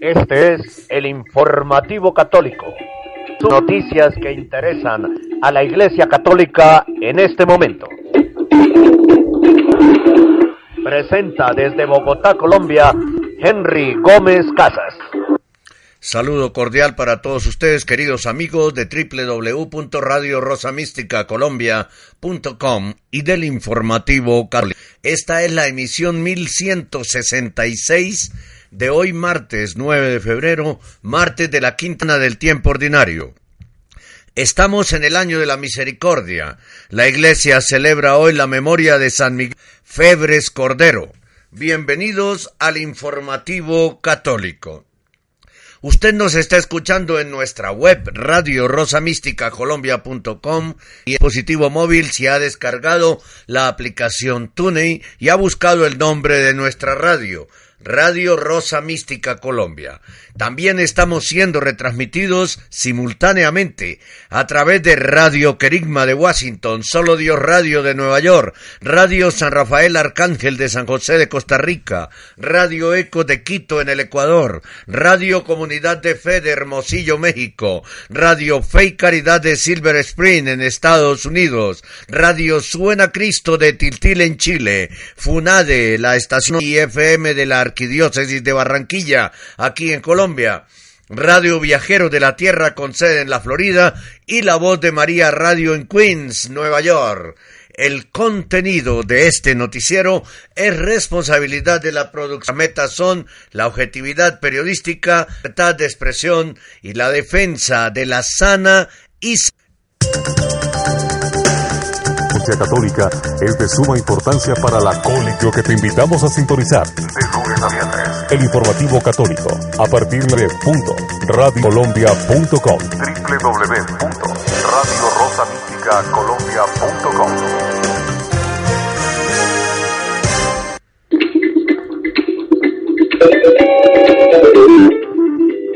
Este es el informativo católico. Noticias que interesan a la Iglesia Católica en este momento. Presenta desde Bogotá, Colombia, Henry Gómez Casas. Saludo cordial para todos ustedes, queridos amigos de www.radiorosamísticacolombia.com y del informativo católico. Esta es la emisión 1166 de hoy martes 9 de febrero, martes de la quinta del tiempo ordinario. Estamos en el año de la misericordia. La iglesia celebra hoy la memoria de San Miguel Febres Cordero. Bienvenidos al informativo católico. Usted nos está escuchando en nuestra web radio rosamísticacolombia.com y en dispositivo móvil si ha descargado la aplicación TuneIn y ha buscado el nombre de nuestra radio, Radio Rosa Mística Colombia. También estamos siendo retransmitidos simultáneamente a través de Radio Querigma de Washington, Solo Dios Radio de Nueva York, Radio San Rafael Arcángel de San José de Costa Rica, Radio Eco de Quito en el Ecuador, Radio Comunidad de Fe de Hermosillo, México, Radio Fe y Caridad de Silver Spring en Estados Unidos, Radio Suena Cristo de Tiltil en Chile, FUNADE, la estación IFM de la Arquidiócesis de Barranquilla, aquí en Colombia, Radio Viajero de la Tierra con sede en la Florida y La Voz de María Radio en Queens, Nueva York. El contenido de este noticiero es responsabilidad de la producción. Las metas son la objetividad periodística, la libertad de expresión y la defensa de la sana y Católica es de suma importancia para la católica que te invitamos a sintonizar de lunes a viernes. El informativo católico a partir de punto radiocolombia.com www.radiorosamísticacolombia.com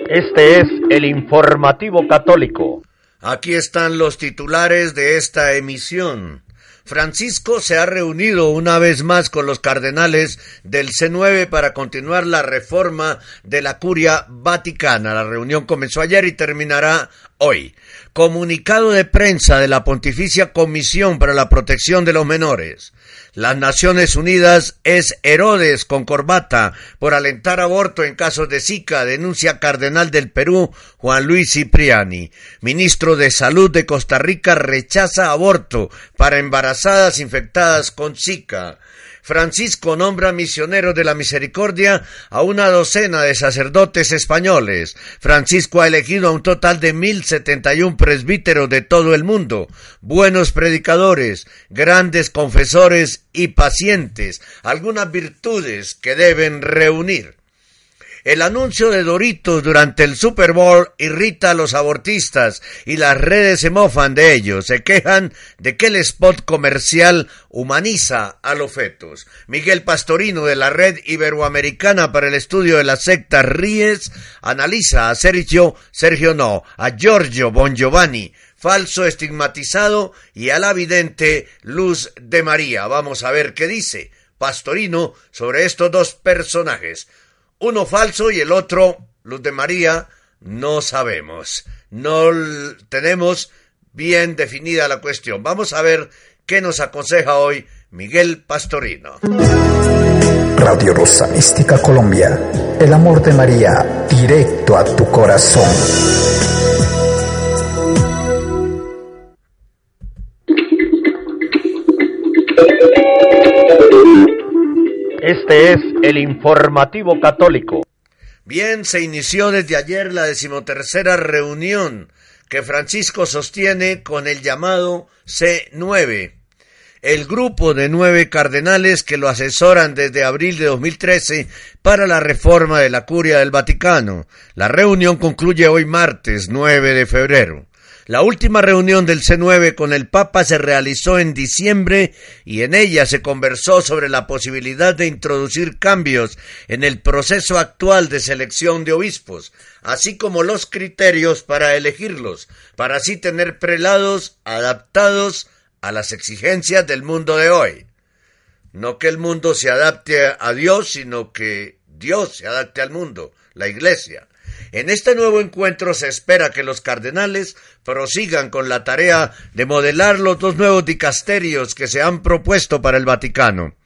Este es el informativo católico. Aquí están los titulares de esta emisión. Francisco se ha reunido una vez más con los cardenales del C9 para continuar la reforma de la curia vaticana. La reunión comenzó ayer y terminará hoy. Comunicado de prensa de la Pontificia Comisión para la Protección de los Menores. Las Naciones Unidas es Herodes con corbata por alentar aborto en casos de Zika, denuncia Cardenal del Perú Juan Luis Cipriani. Ministro de Salud de Costa Rica rechaza aborto para embarazadas infectadas con Zika. Francisco nombra misionero de la misericordia a una docena de sacerdotes españoles. Francisco ha elegido a un total de 1071 presbíteros de todo el mundo, buenos predicadores, grandes confesores y pacientes, algunas virtudes que deben reunir. El anuncio de Doritos durante el Super Bowl irrita a los abortistas y las redes se mofan de ellos, se quejan de que el spot comercial humaniza a los fetos. Miguel Pastorino de la Red Iberoamericana para el Estudio de las Sectas Ries analiza a Sergio, Sergio no, a Giorgio Bon Giovanni, falso estigmatizado y a la vidente Luz de María. Vamos a ver qué dice Pastorino sobre estos dos personajes uno falso y el otro, Luz de María, no sabemos. No tenemos bien definida la cuestión. Vamos a ver qué nos aconseja hoy Miguel Pastorino. Radio Rosa Mística Colombia, el amor de María directo a tu corazón. Este es el informativo católico. Bien, se inició desde ayer la decimotercera reunión que Francisco sostiene con el llamado C9, el grupo de nueve cardenales que lo asesoran desde abril de 2013 para la reforma de la curia del Vaticano. La reunión concluye hoy martes 9 de febrero. La última reunión del C9 con el Papa se realizó en diciembre y en ella se conversó sobre la posibilidad de introducir cambios en el proceso actual de selección de obispos, así como los criterios para elegirlos, para así tener prelados adaptados a las exigencias del mundo de hoy. No que el mundo se adapte a Dios, sino que Dios se adapte al mundo, la Iglesia. En este nuevo encuentro se espera que los cardenales prosigan con la tarea de modelar los dos nuevos dicasterios que se han propuesto para el Vaticano.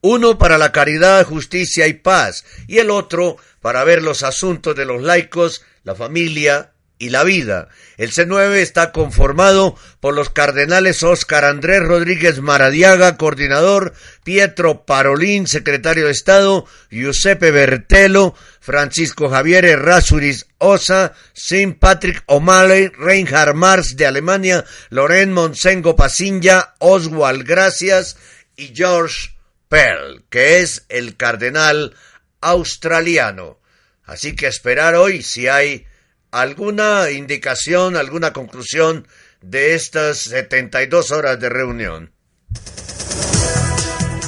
Uno para la caridad, justicia y paz, y el otro para ver los asuntos de los laicos, la familia y la vida. El C9 está conformado por los cardenales Óscar Andrés Rodríguez Maradiaga, coordinador, Pietro Parolín, secretario de Estado, Giuseppe Bertelo, Francisco Javier Errázuriz Osa, Sim Patrick O'Malley, Reinhard Mars de Alemania, Loren Monsengo Pasinja, Oswald Gracias y George Pell, que es el cardenal australiano. Así que esperar hoy si hay alguna indicación, alguna conclusión de estas 72 horas de reunión.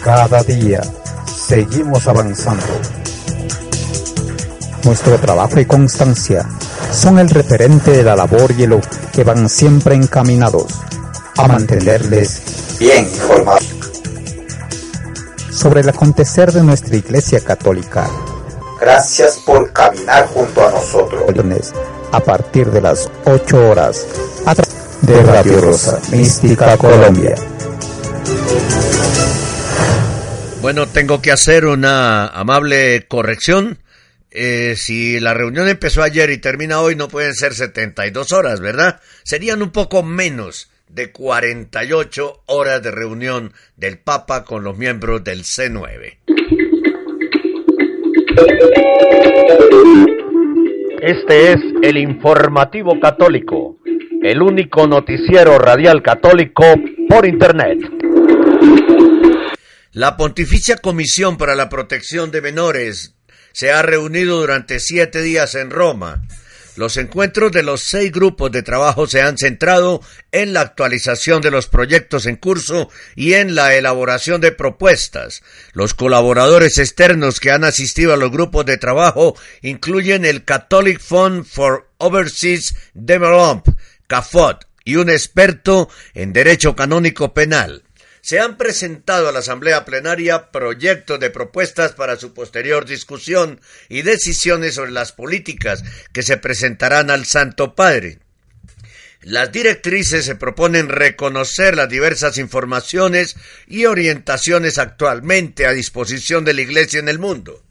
Cada día seguimos avanzando. Nuestro trabajo y constancia son el referente de la labor y el que van siempre encaminados a mantenerles bien informados sobre el acontecer de nuestra Iglesia Católica. Gracias por caminar junto a nosotros a partir de las 8 horas de Radio Rosa Mística Colombia. Bueno, tengo que hacer una amable corrección. Eh, si la reunión empezó ayer y termina hoy, no pueden ser 72 horas, ¿verdad? Serían un poco menos de 48 horas de reunión del Papa con los miembros del C9. Este es el informativo católico, el único noticiero radial católico por Internet. La Pontificia Comisión para la Protección de Menores se ha reunido durante siete días en Roma los encuentros de los seis grupos de trabajo se han centrado en la actualización de los proyectos en curso y en la elaboración de propuestas. Los colaboradores externos que han asistido a los grupos de trabajo incluyen el Catholic Fund for Overseas Development, CAFOD, y un experto en derecho canónico penal se han presentado a la Asamblea Plenaria proyectos de propuestas para su posterior discusión y decisiones sobre las políticas que se presentarán al Santo Padre. Las directrices se proponen reconocer las diversas informaciones y orientaciones actualmente a disposición de la Iglesia en el mundo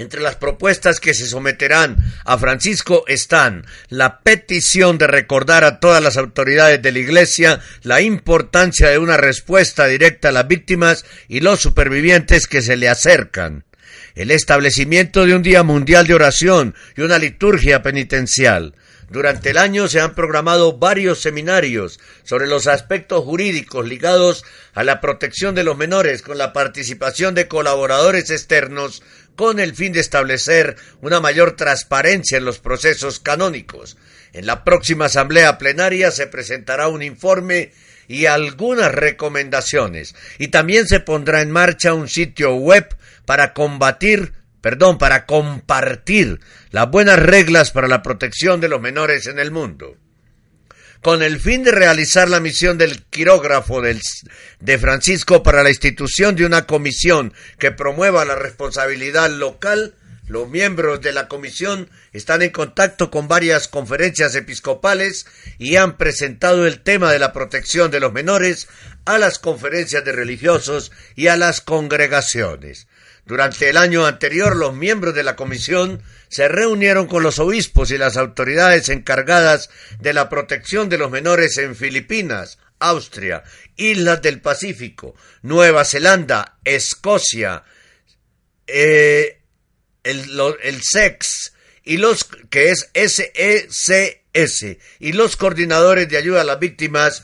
entre las propuestas que se someterán a Francisco están la petición de recordar a todas las autoridades de la Iglesia la importancia de una respuesta directa a las víctimas y los supervivientes que se le acercan, el establecimiento de un Día Mundial de Oración y una liturgia penitencial, durante el año se han programado varios seminarios sobre los aspectos jurídicos ligados a la protección de los menores con la participación de colaboradores externos con el fin de establecer una mayor transparencia en los procesos canónicos. En la próxima asamblea plenaria se presentará un informe y algunas recomendaciones, y también se pondrá en marcha un sitio web para combatir, perdón, para compartir las buenas reglas para la protección de los menores en el mundo con el fin de realizar la misión del quirógrafo de Francisco para la institución de una comisión que promueva la responsabilidad local, los miembros de la comisión están en contacto con varias conferencias episcopales y han presentado el tema de la protección de los menores a las conferencias de religiosos y a las congregaciones. Durante el año anterior, los miembros de la comisión se reunieron con los obispos y las autoridades encargadas de la protección de los menores en Filipinas, Austria, Islas del Pacífico, Nueva Zelanda, Escocia, eh, el, SEX y los que es SECS y los coordinadores de ayuda a las víctimas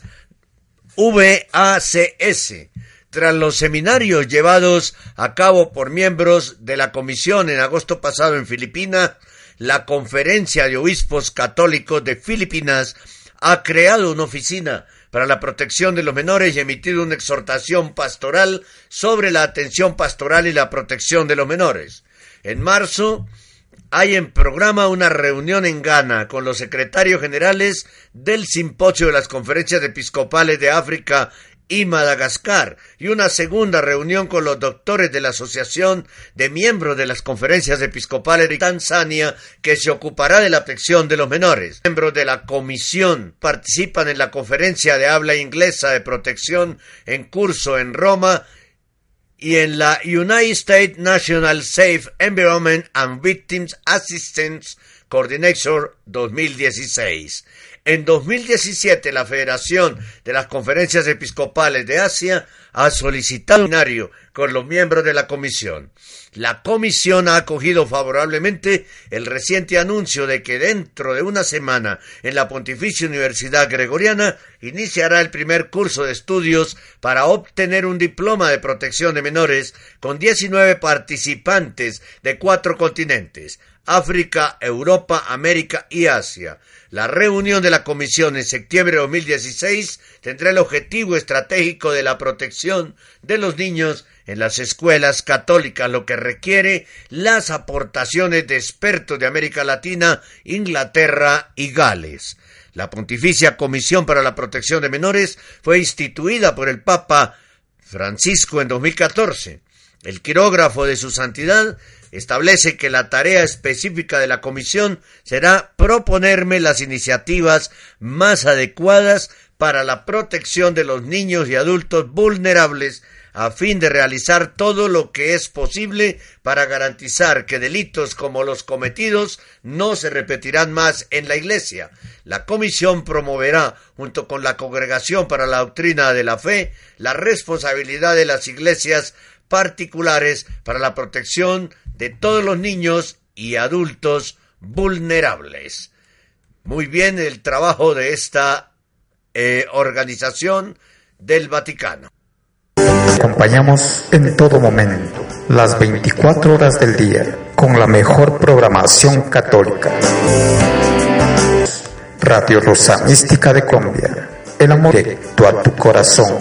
VACS. Tras los seminarios llevados a cabo por miembros de la comisión en agosto pasado en Filipinas, la Conferencia de Obispos Católicos de Filipinas ha creado una oficina para la protección de los menores y emitido una exhortación pastoral sobre la atención pastoral y la protección de los menores. En marzo hay en programa una reunión en Ghana con los secretarios generales del Simposio de las Conferencias Episcopales de África y Madagascar, y una segunda reunión con los doctores de la Asociación de Miembros de las Conferencias Episcopales de Tanzania, que se ocupará de la protección de los menores. Miembros de la comisión participan en la conferencia de habla inglesa de protección en curso en Roma y en la United States National Safe Environment and Victims Assistance Coordinator 2016. En 2017, la Federación de las Conferencias Episcopales de Asia ha solicitado un seminario con los miembros de la comisión. La comisión ha acogido favorablemente el reciente anuncio de que dentro de una semana en la Pontificia Universidad Gregoriana iniciará el primer curso de estudios para obtener un diploma de protección de menores con 19 participantes de cuatro continentes, África, Europa, América y Asia. La reunión de la Comisión en septiembre de 2016 tendrá el objetivo estratégico de la protección de los niños en las escuelas católicas, lo que requiere las aportaciones de expertos de América Latina, Inglaterra y Gales. La Pontificia Comisión para la Protección de Menores fue instituida por el Papa Francisco en 2014. El quirógrafo de su santidad establece que la tarea específica de la comisión será proponerme las iniciativas más adecuadas para la protección de los niños y adultos vulnerables a fin de realizar todo lo que es posible para garantizar que delitos como los cometidos no se repetirán más en la Iglesia. La Comisión promoverá, junto con la Congregación para la Doctrina de la Fe, la responsabilidad de las iglesias particulares para la protección de todos los niños y adultos vulnerables. Muy bien el trabajo de esta eh, organización del Vaticano. Acompañamos en todo momento, las 24 horas del día, con la mejor programación católica. Radio Rosa Mística de Colombia, el amor directo a tu corazón.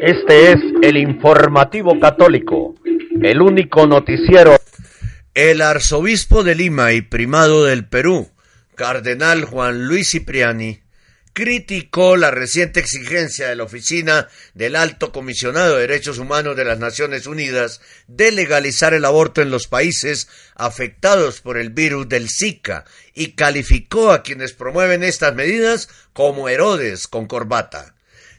Este es el informativo católico, el único noticiero. El arzobispo de Lima y primado del Perú, cardenal Juan Luis Cipriani, criticó la reciente exigencia de la Oficina del Alto Comisionado de Derechos Humanos de las Naciones Unidas de legalizar el aborto en los países afectados por el virus del Zika y calificó a quienes promueven estas medidas como Herodes con corbata.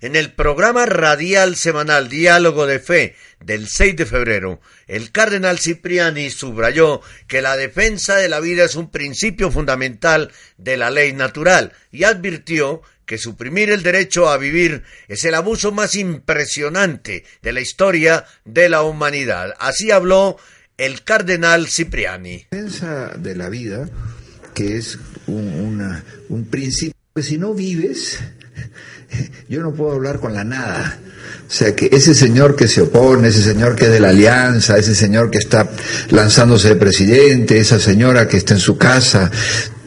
En el programa radial semanal Diálogo de Fe del 6 de febrero, el cardenal Cipriani subrayó que la defensa de la vida es un principio fundamental de la ley natural y advirtió que suprimir el derecho a vivir es el abuso más impresionante de la historia de la humanidad. Así habló el cardenal Cipriani. La defensa de la vida, que es un, principio, que si no vives, yo no puedo hablar con la nada. O sea que ese señor que se opone, ese señor que es de la alianza, ese señor que está lanzándose de presidente, esa señora que está en su casa,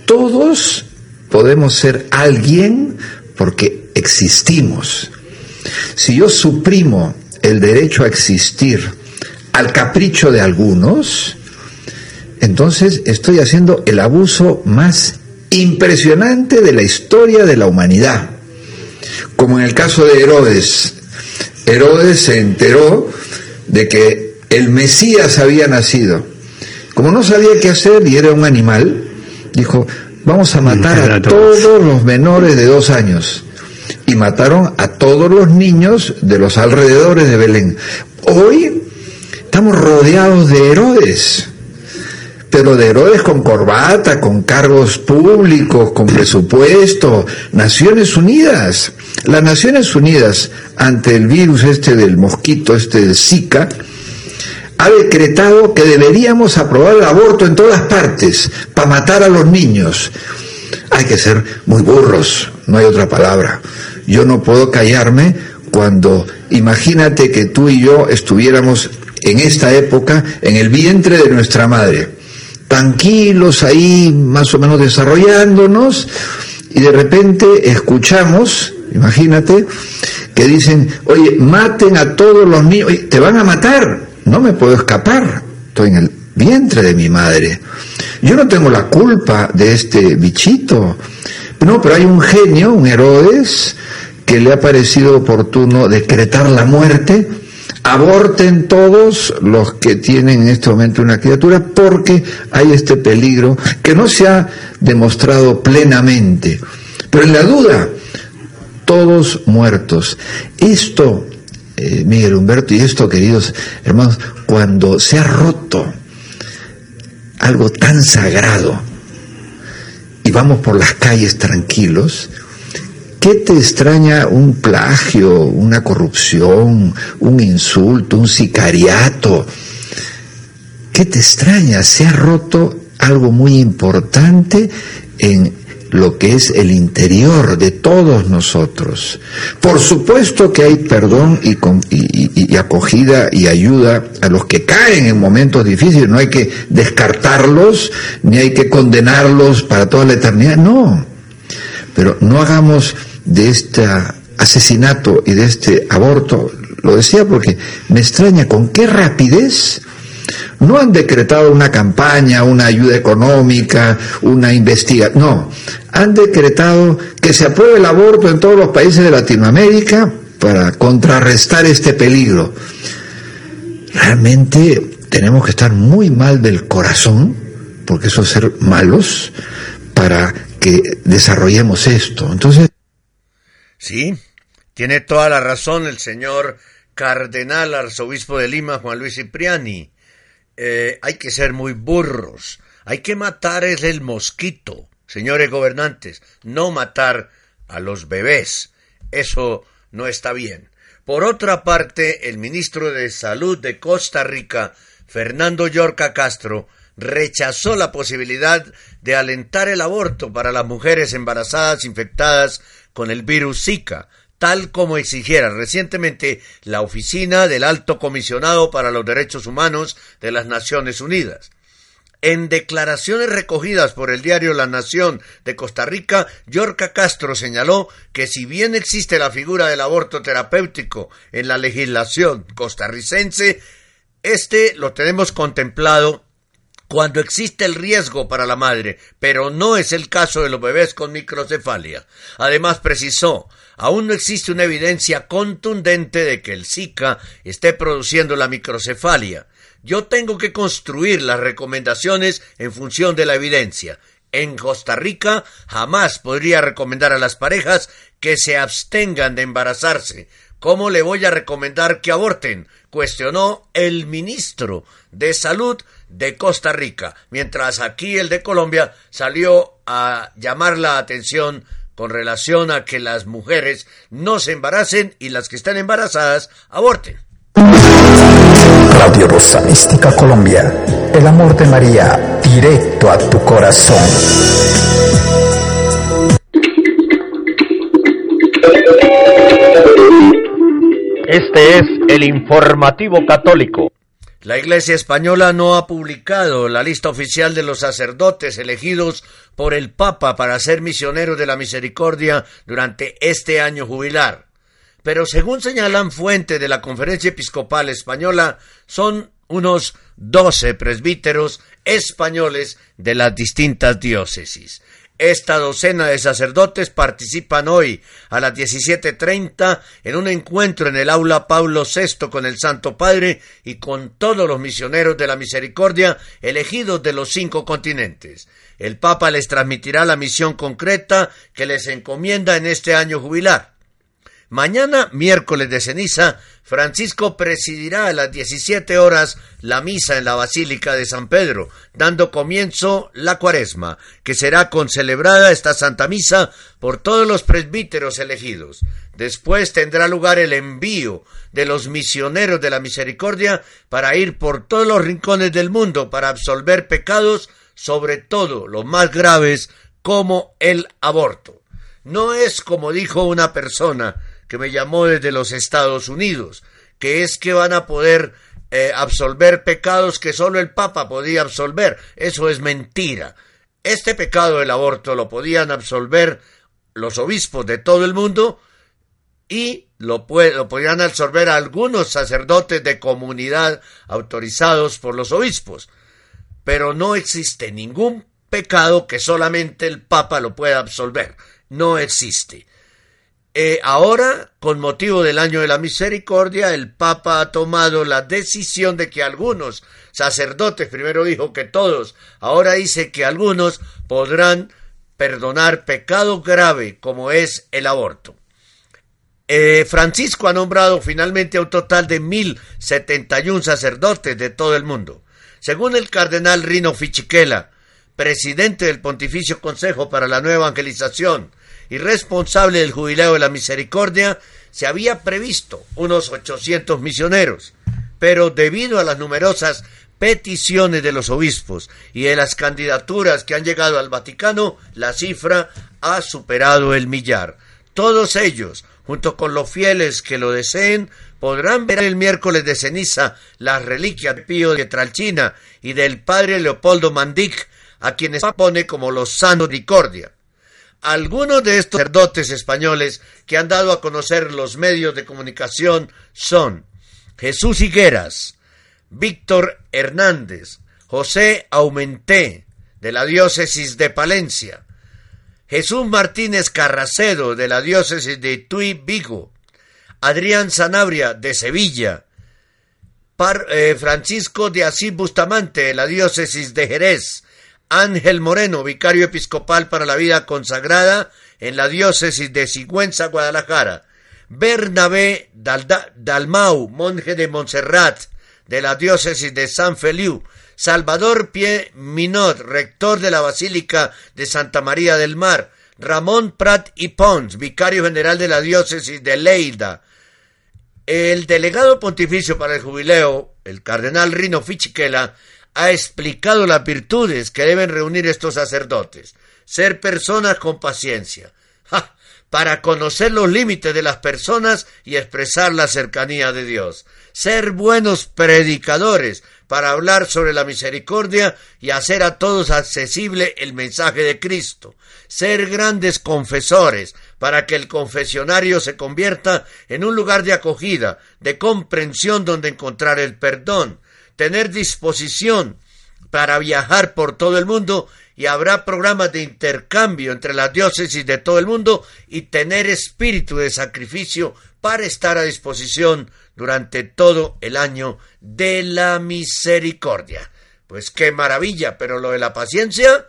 todos podemos ser alguien porque existimos. Si yo suprimo el derecho a existir al capricho de algunos, entonces estoy haciendo el abuso más impresionante de la historia de la humanidad como en el caso de Herodes. Herodes se enteró de que el Mesías había nacido. Como no sabía qué hacer y era un animal, dijo, vamos a matar a todos los menores de dos años. Y mataron a todos los niños de los alrededores de Belén. Hoy estamos rodeados de Herodes pero de Herodes con corbata, con cargos públicos, con presupuesto, Naciones Unidas. Las Naciones Unidas, ante el virus este del mosquito, este del Zika, ha decretado que deberíamos aprobar el aborto en todas partes para matar a los niños. Hay que ser muy burros, no hay otra palabra. Yo no puedo callarme cuando imagínate que tú y yo estuviéramos en esta época en el vientre de nuestra madre, tranquilos ahí más o menos desarrollándonos y de repente escuchamos, imagínate, que dicen, oye, maten a todos los niños, te van a matar, no me puedo escapar, estoy en el vientre de mi madre. Yo no tengo la culpa de este bichito. No, pero hay un genio, un Herodes, que le ha parecido oportuno decretar la muerte. Aborten todos los que tienen en este momento una criatura porque hay este peligro que no se ha demostrado plenamente. Pero en la duda, todos muertos. Esto, eh, Miguel Humberto, y esto, queridos hermanos, cuando se ha roto algo tan sagrado y vamos por las calles tranquilos, ¿qué te extraña un plagio, una corrupción, un insulto, un sicariato? ¿Qué te extraña? Se ha roto algo muy importante en lo que es el interior de todos nosotros. Por supuesto que hay perdón y, acogida y ayuda a los que caen en momentos difíciles, no hay que descartarlos, ni hay que condenarlos para toda la eternidad, no. Pero no hagamos de este asesinato y de este aborto, lo decía porque me extraña con qué rapidez no han decretado una campaña, una ayuda económica, una investigación, no, han decretado que se apruebe el aborto en todos los países de Latinoamérica para contrarrestar este peligro. Realmente tenemos que estar muy mal del corazón, porque eso es ser malos, para que desarrollemos esto. Entonces. Sí, tiene toda la razón el señor cardenal arzobispo de Lima, Juan Luis Cipriani. Eh, hay que ser muy burros. Hay que matar el mosquito, señores gobernantes, no matar a los bebés. Eso no está bien. Por otra parte, el ministro de Salud de Costa Rica, Fernando Yorca Castro, rechazó la posibilidad de alentar el aborto para las mujeres embarazadas infectadas con el virus Zika, tal como exigiera recientemente la Oficina del Alto Comisionado para los Derechos Humanos de las Naciones Unidas. En declaraciones recogidas por el diario La Nación de Costa Rica, Yorca Castro señaló que si bien existe la figura del aborto terapéutico en la legislación costarricense, este lo tenemos contemplado cuando existe el riesgo para la madre, pero no es el caso de los bebés con microcefalia. Además precisó, aún no existe una evidencia contundente de que el Zika esté produciendo la microcefalia. Yo tengo que construir las recomendaciones en función de la evidencia. En Costa Rica jamás podría recomendar a las parejas que se abstengan de embarazarse. ¿Cómo le voy a recomendar que aborten? cuestionó el ministro de Salud de Costa Rica, mientras aquí el de Colombia salió a llamar la atención con relación a que las mujeres no se embaracen y las que están embarazadas aborten. Radio Rosa Mística Colombia, el amor de María, directo a tu corazón. Este es el informativo católico. La Iglesia española no ha publicado la lista oficial de los sacerdotes elegidos por el Papa para ser misioneros de la misericordia durante este año jubilar. Pero según señalan fuentes de la Conferencia Episcopal Española, son unos doce presbíteros españoles de las distintas diócesis. Esta docena de sacerdotes participan hoy a las 17.30 en un encuentro en el aula Pablo VI con el Santo Padre y con todos los misioneros de la misericordia elegidos de los cinco continentes. El Papa les transmitirá la misión concreta que les encomienda en este año jubilar. Mañana, miércoles de ceniza, Francisco presidirá a las 17 horas la misa en la Basílica de San Pedro, dando comienzo la cuaresma, que será concelebrada esta Santa Misa por todos los presbíteros elegidos. Después tendrá lugar el envío de los misioneros de la misericordia para ir por todos los rincones del mundo para absolver pecados, sobre todo los más graves, como el aborto. No es como dijo una persona, que me llamó desde los Estados Unidos, que es que van a poder eh, absolver pecados que solo el Papa podía absolver. Eso es mentira. Este pecado del aborto lo podían absolver los obispos de todo el mundo y lo, lo podían absorber algunos sacerdotes de comunidad autorizados por los obispos. Pero no existe ningún pecado que solamente el Papa lo pueda absolver. No existe. Eh, ahora, con motivo del año de la misericordia, el Papa ha tomado la decisión de que algunos sacerdotes, primero dijo que todos, ahora dice que algunos podrán perdonar pecado grave como es el aborto. Eh, Francisco ha nombrado finalmente a un total de mil setenta y un sacerdotes de todo el mundo. Según el cardenal Rino Fichiquela, presidente del Pontificio Consejo para la Nueva Evangelización, y responsable del Jubileo de la Misericordia, se había previsto unos 800 misioneros, pero debido a las numerosas peticiones de los obispos y de las candidaturas que han llegado al Vaticano, la cifra ha superado el millar. Todos ellos, junto con los fieles que lo deseen, podrán ver el miércoles de ceniza las reliquias de Pío de Tralchina y del padre Leopoldo Mandic, a quienes pone como los santos de Cordia. Algunos de estos sacerdotes españoles que han dado a conocer los medios de comunicación son Jesús Higueras, Víctor Hernández, José Aumenté, de la diócesis de Palencia, Jesús Martínez Carracedo, de la diócesis de Tui Vigo, Adrián Sanabria, de Sevilla, eh, Francisco de Asís Bustamante, de la diócesis de Jerez, Ángel Moreno, vicario episcopal para la vida consagrada en la diócesis de Sigüenza, Guadalajara. Bernabé Dalmau, monje de Montserrat, de la diócesis de San Feliu. Salvador Pie Minot, rector de la Basílica de Santa María del Mar. Ramón Prat y Pons, vicario general de la diócesis de Leida. El delegado pontificio para el jubileo, el cardenal Rino Fichiquela, ha explicado las virtudes que deben reunir estos sacerdotes. Ser personas con paciencia, para conocer los límites de las personas y expresar la cercanía de Dios. Ser buenos predicadores, para hablar sobre la misericordia y hacer a todos accesible el mensaje de Cristo. Ser grandes confesores, para que el confesionario se convierta en un lugar de acogida, de comprensión donde encontrar el perdón tener disposición para viajar por todo el mundo y habrá programas de intercambio entre las diócesis de todo el mundo y tener espíritu de sacrificio para estar a disposición durante todo el año de la misericordia. Pues qué maravilla, pero lo de la paciencia,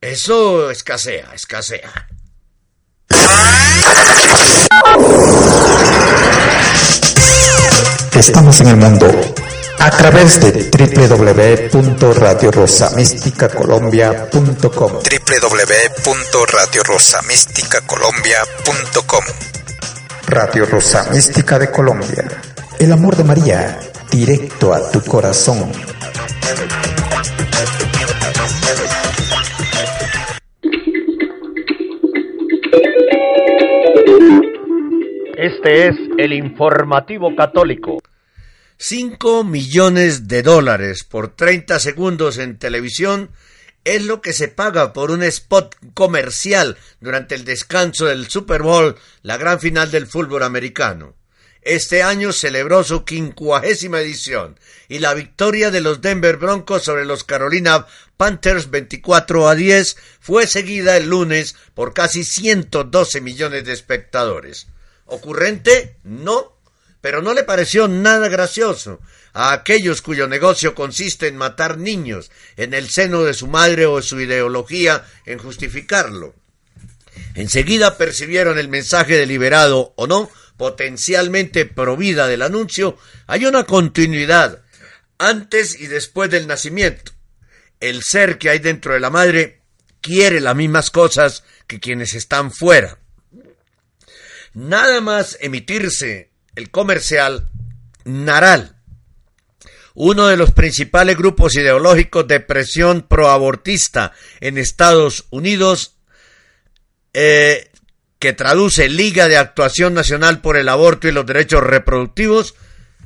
eso escasea, escasea. Estamos en el mundo a través de www.radiorosamisticacolombia.com www.radiorosamisticacolombia.com Radio Rosa Mística de Colombia. El amor de María, directo a tu corazón. Este es el informativo católico. 5 millones de dólares por 30 segundos en televisión es lo que se paga por un spot comercial durante el descanso del Super Bowl, la gran final del fútbol americano. Este año celebró su quincuagésima edición y la victoria de los Denver Broncos sobre los Carolina Panthers 24 a 10 fue seguida el lunes por casi 112 millones de espectadores. ¿Ocurrente? No, pero no le pareció nada gracioso a aquellos cuyo negocio consiste en matar niños en el seno de su madre o su ideología en justificarlo. Enseguida percibieron el mensaje deliberado o no, potencialmente provida del anuncio, hay una continuidad antes y después del nacimiento. El ser que hay dentro de la madre quiere las mismas cosas que quienes están fuera. Nada más emitirse el comercial Naral, uno de los principales grupos ideológicos de presión proabortista en Estados Unidos, eh, que traduce Liga de Actuación Nacional por el Aborto y los Derechos Reproductivos,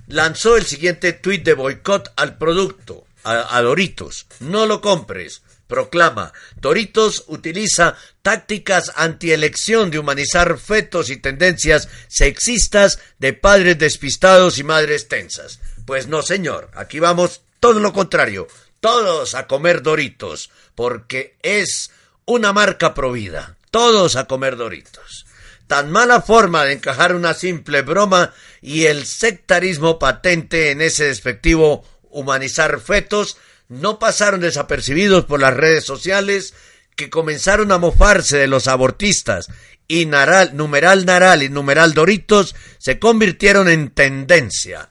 lanzó el siguiente tuit de boicot al producto, a, a Doritos. No lo compres proclama, Doritos utiliza tácticas antielección de humanizar fetos y tendencias sexistas de padres despistados y madres tensas. Pues no, señor, aquí vamos todo lo contrario, todos a comer Doritos, porque es una marca provida, todos a comer Doritos. Tan mala forma de encajar una simple broma y el sectarismo patente en ese despectivo humanizar fetos no pasaron desapercibidos por las redes sociales que comenzaron a mofarse de los abortistas y naral, numeral naral y numeral doritos se convirtieron en tendencia.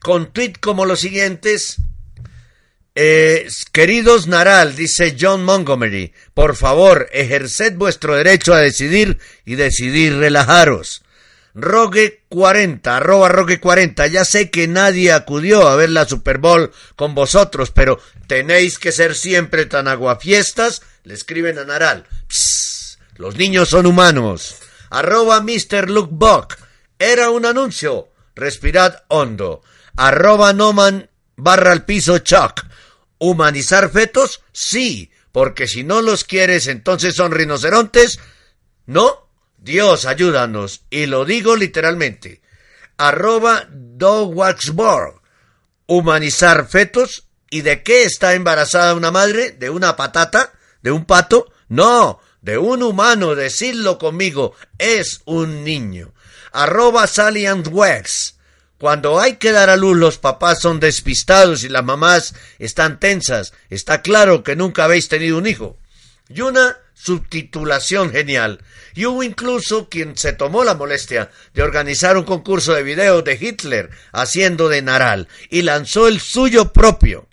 Con tweet como los siguientes, eh, queridos Naral, dice John Montgomery, por favor, ejerced vuestro derecho a decidir y decidir relajaros. Rogue 40, arroba Rogue 40. Ya sé que nadie acudió a ver la Super Bowl con vosotros, pero tenéis que ser siempre tan aguafiestas. Le escriben a Naral. Psst, los niños son humanos. Arroba Mr. Luke Buck. Era un anuncio. Respirad hondo. Arroba Noman barra al piso Chuck. ¿Humanizar fetos? Sí, porque si no los quieres, entonces son rinocerontes. ¿No? Dios, ayúdanos. Y lo digo literalmente. Arroba Dogwaxborg. Humanizar fetos. ¿Y de qué está embarazada una madre? ¿De una patata? ¿De un pato? No, de un humano. Decidlo conmigo. Es un niño. Arroba Sally Wax. Cuando hay que dar a luz los papás son despistados y las mamás están tensas. Está claro que nunca habéis tenido un hijo. Y una subtitulación genial. Y hubo incluso quien se tomó la molestia de organizar un concurso de videos de Hitler haciendo de Naral y lanzó el suyo propio,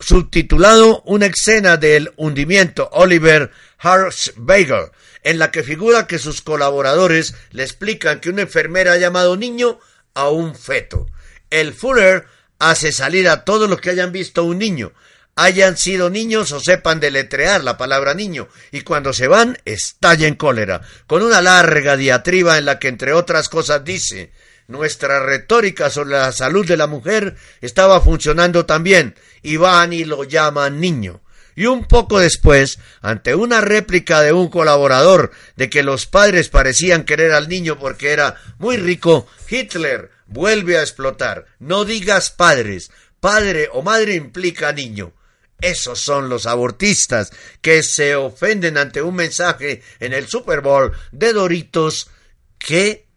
subtitulado Una escena del hundimiento Oliver Harshbagel, en la que figura que sus colaboradores le explican que una enfermera ha llamado niño a un feto. El Fuller hace salir a todos los que hayan visto un niño, hayan sido niños o sepan deletrear la palabra niño, y cuando se van estalla en cólera, con una larga diatriba en la que entre otras cosas dice nuestra retórica sobre la salud de la mujer estaba funcionando también, y van y lo llaman niño. Y un poco después, ante una réplica de un colaborador de que los padres parecían querer al niño porque era muy rico, Hitler vuelve a explotar. No digas padres. Padre o madre implica niño. Esos son los abortistas que se ofenden ante un mensaje en el Super Bowl de Doritos que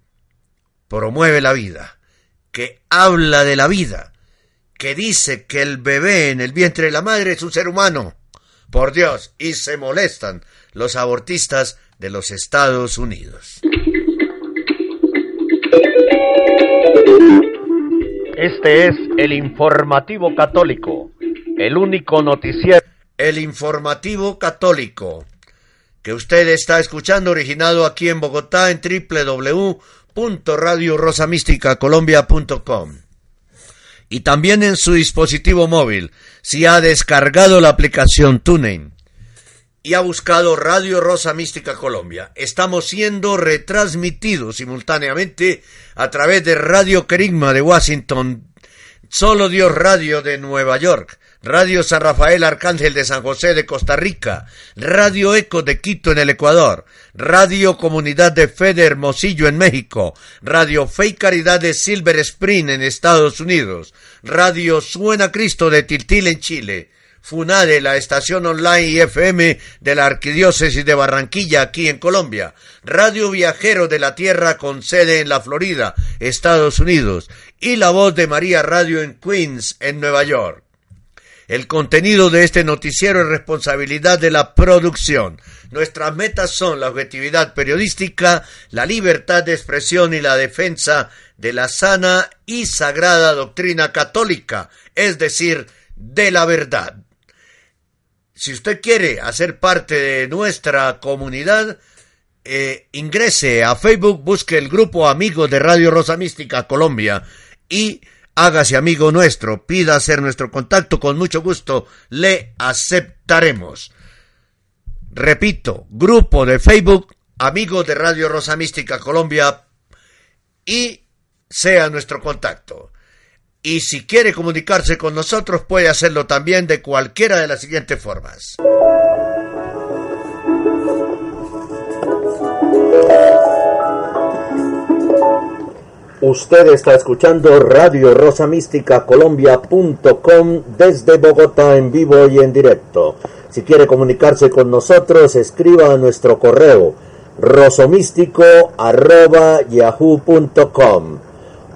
promueve la vida, que habla de la vida, que dice que el bebé en el vientre de la madre es un ser humano. Por Dios, y se molestan los abortistas de los Estados Unidos. Este es el informativo católico el único noticiero. El informativo católico que usted está escuchando originado aquí en Bogotá en www.radiorosamísticacolombia.com y también en su dispositivo móvil si ha descargado la aplicación TuneIn y ha buscado Radio Rosa Mística Colombia. Estamos siendo retransmitidos simultáneamente a través de Radio Kerigma de Washington, Solo Dios Radio de Nueva York, Radio San Rafael Arcángel de San José de Costa Rica, Radio Eco de Quito en el Ecuador, Radio Comunidad de Fe de Hermosillo en México, Radio Fe y Caridad de Silver Spring en Estados Unidos, Radio Suena Cristo de Tiltil en Chile, FUNADE, la estación online y FM de la Arquidiócesis de Barranquilla, aquí en Colombia, Radio Viajero de la Tierra con sede en la Florida, Estados Unidos, y La Voz de María Radio en Queens, en Nueva York. El contenido de este noticiero es responsabilidad de la producción. Nuestras metas son la objetividad periodística, la libertad de expresión y la defensa de la sana y sagrada doctrina católica, es decir, de la verdad. Si usted quiere hacer parte de nuestra comunidad, eh, ingrese a Facebook, busque el grupo Amigos de Radio Rosa Mística Colombia y hágase amigo nuestro, pida hacer nuestro contacto, con mucho gusto le aceptaremos. Repito, grupo de Facebook, amigos de Radio Rosa Mística Colombia y sea nuestro contacto. Y si quiere comunicarse con nosotros puede hacerlo también de cualquiera de las siguientes formas. Usted está escuchando Radio Rosa Mística Colombia.com desde Bogotá en vivo y en directo. Si quiere comunicarse con nosotros, escriba a nuestro correo rosomístico.yahoo.com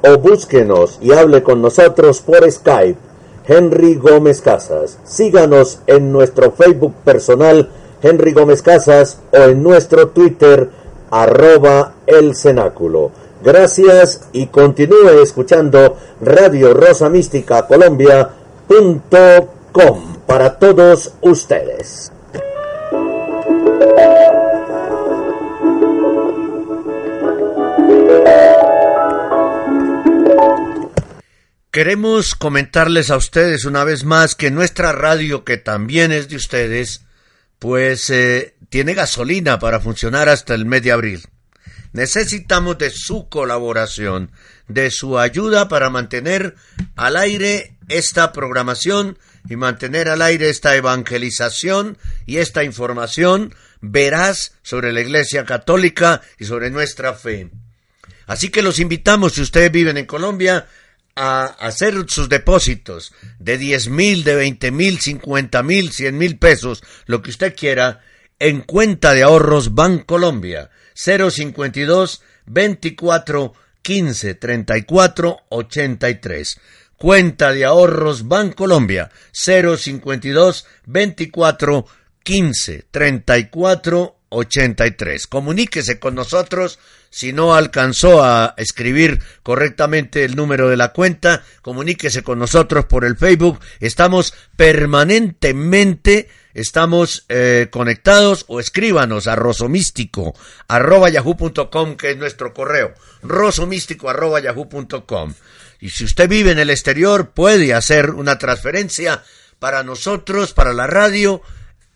o búsquenos y hable con nosotros por Skype. Henry Gómez Casas. Síganos en nuestro Facebook personal Henry Gómez Casas o en nuestro Twitter arroba el cenáculo. Gracias y continúe escuchando Radio Rosa Mística Colombia.com para todos ustedes. Queremos comentarles a ustedes una vez más que nuestra radio, que también es de ustedes, pues eh, tiene gasolina para funcionar hasta el mes de abril. Necesitamos de su colaboración, de su ayuda para mantener al aire esta programación y mantener al aire esta evangelización y esta información veraz sobre la Iglesia Católica y sobre nuestra fe. Así que los invitamos, si ustedes viven en Colombia, a hacer sus depósitos de diez mil, de veinte mil, cincuenta mil, cien mil pesos, lo que usted quiera, en cuenta de ahorros Bancolombia 052 24 15 34 83. Cuenta de ahorros Bancolombia 052 24 15 34 83. Comuníquese con nosotros si no alcanzó a escribir correctamente el número de la cuenta, comuníquese con nosotros por el Facebook. Estamos permanentemente estamos eh, conectados o escríbanos a rosomístico arroba yahoo.com que es nuestro correo rosomístico arroba yahoo.com y si usted vive en el exterior puede hacer una transferencia para nosotros para la radio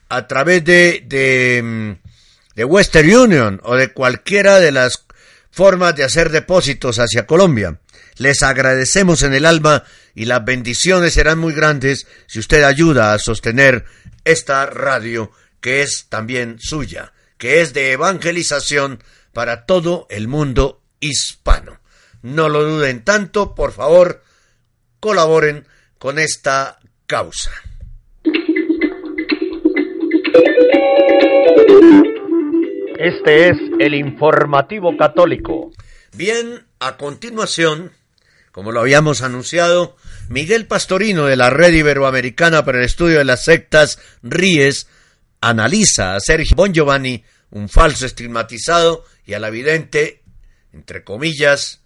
a través de, mm, de Western Union o de cualquiera de las formas de hacer depósitos hacia Colombia. Les agradecemos en el alma y las bendiciones serán muy grandes si usted ayuda a sostener esta radio que es también suya, que es de evangelización para todo el mundo hispano. No lo duden tanto, por favor, colaboren con esta causa. Este es el informativo católico. Bien, a continuación, como lo habíamos anunciado, Miguel Pastorino de la Red Iberoamericana para el Estudio de las Sectas, RIES, analiza a Sergio Bon Giovanni, un falso estigmatizado, y a la entre comillas,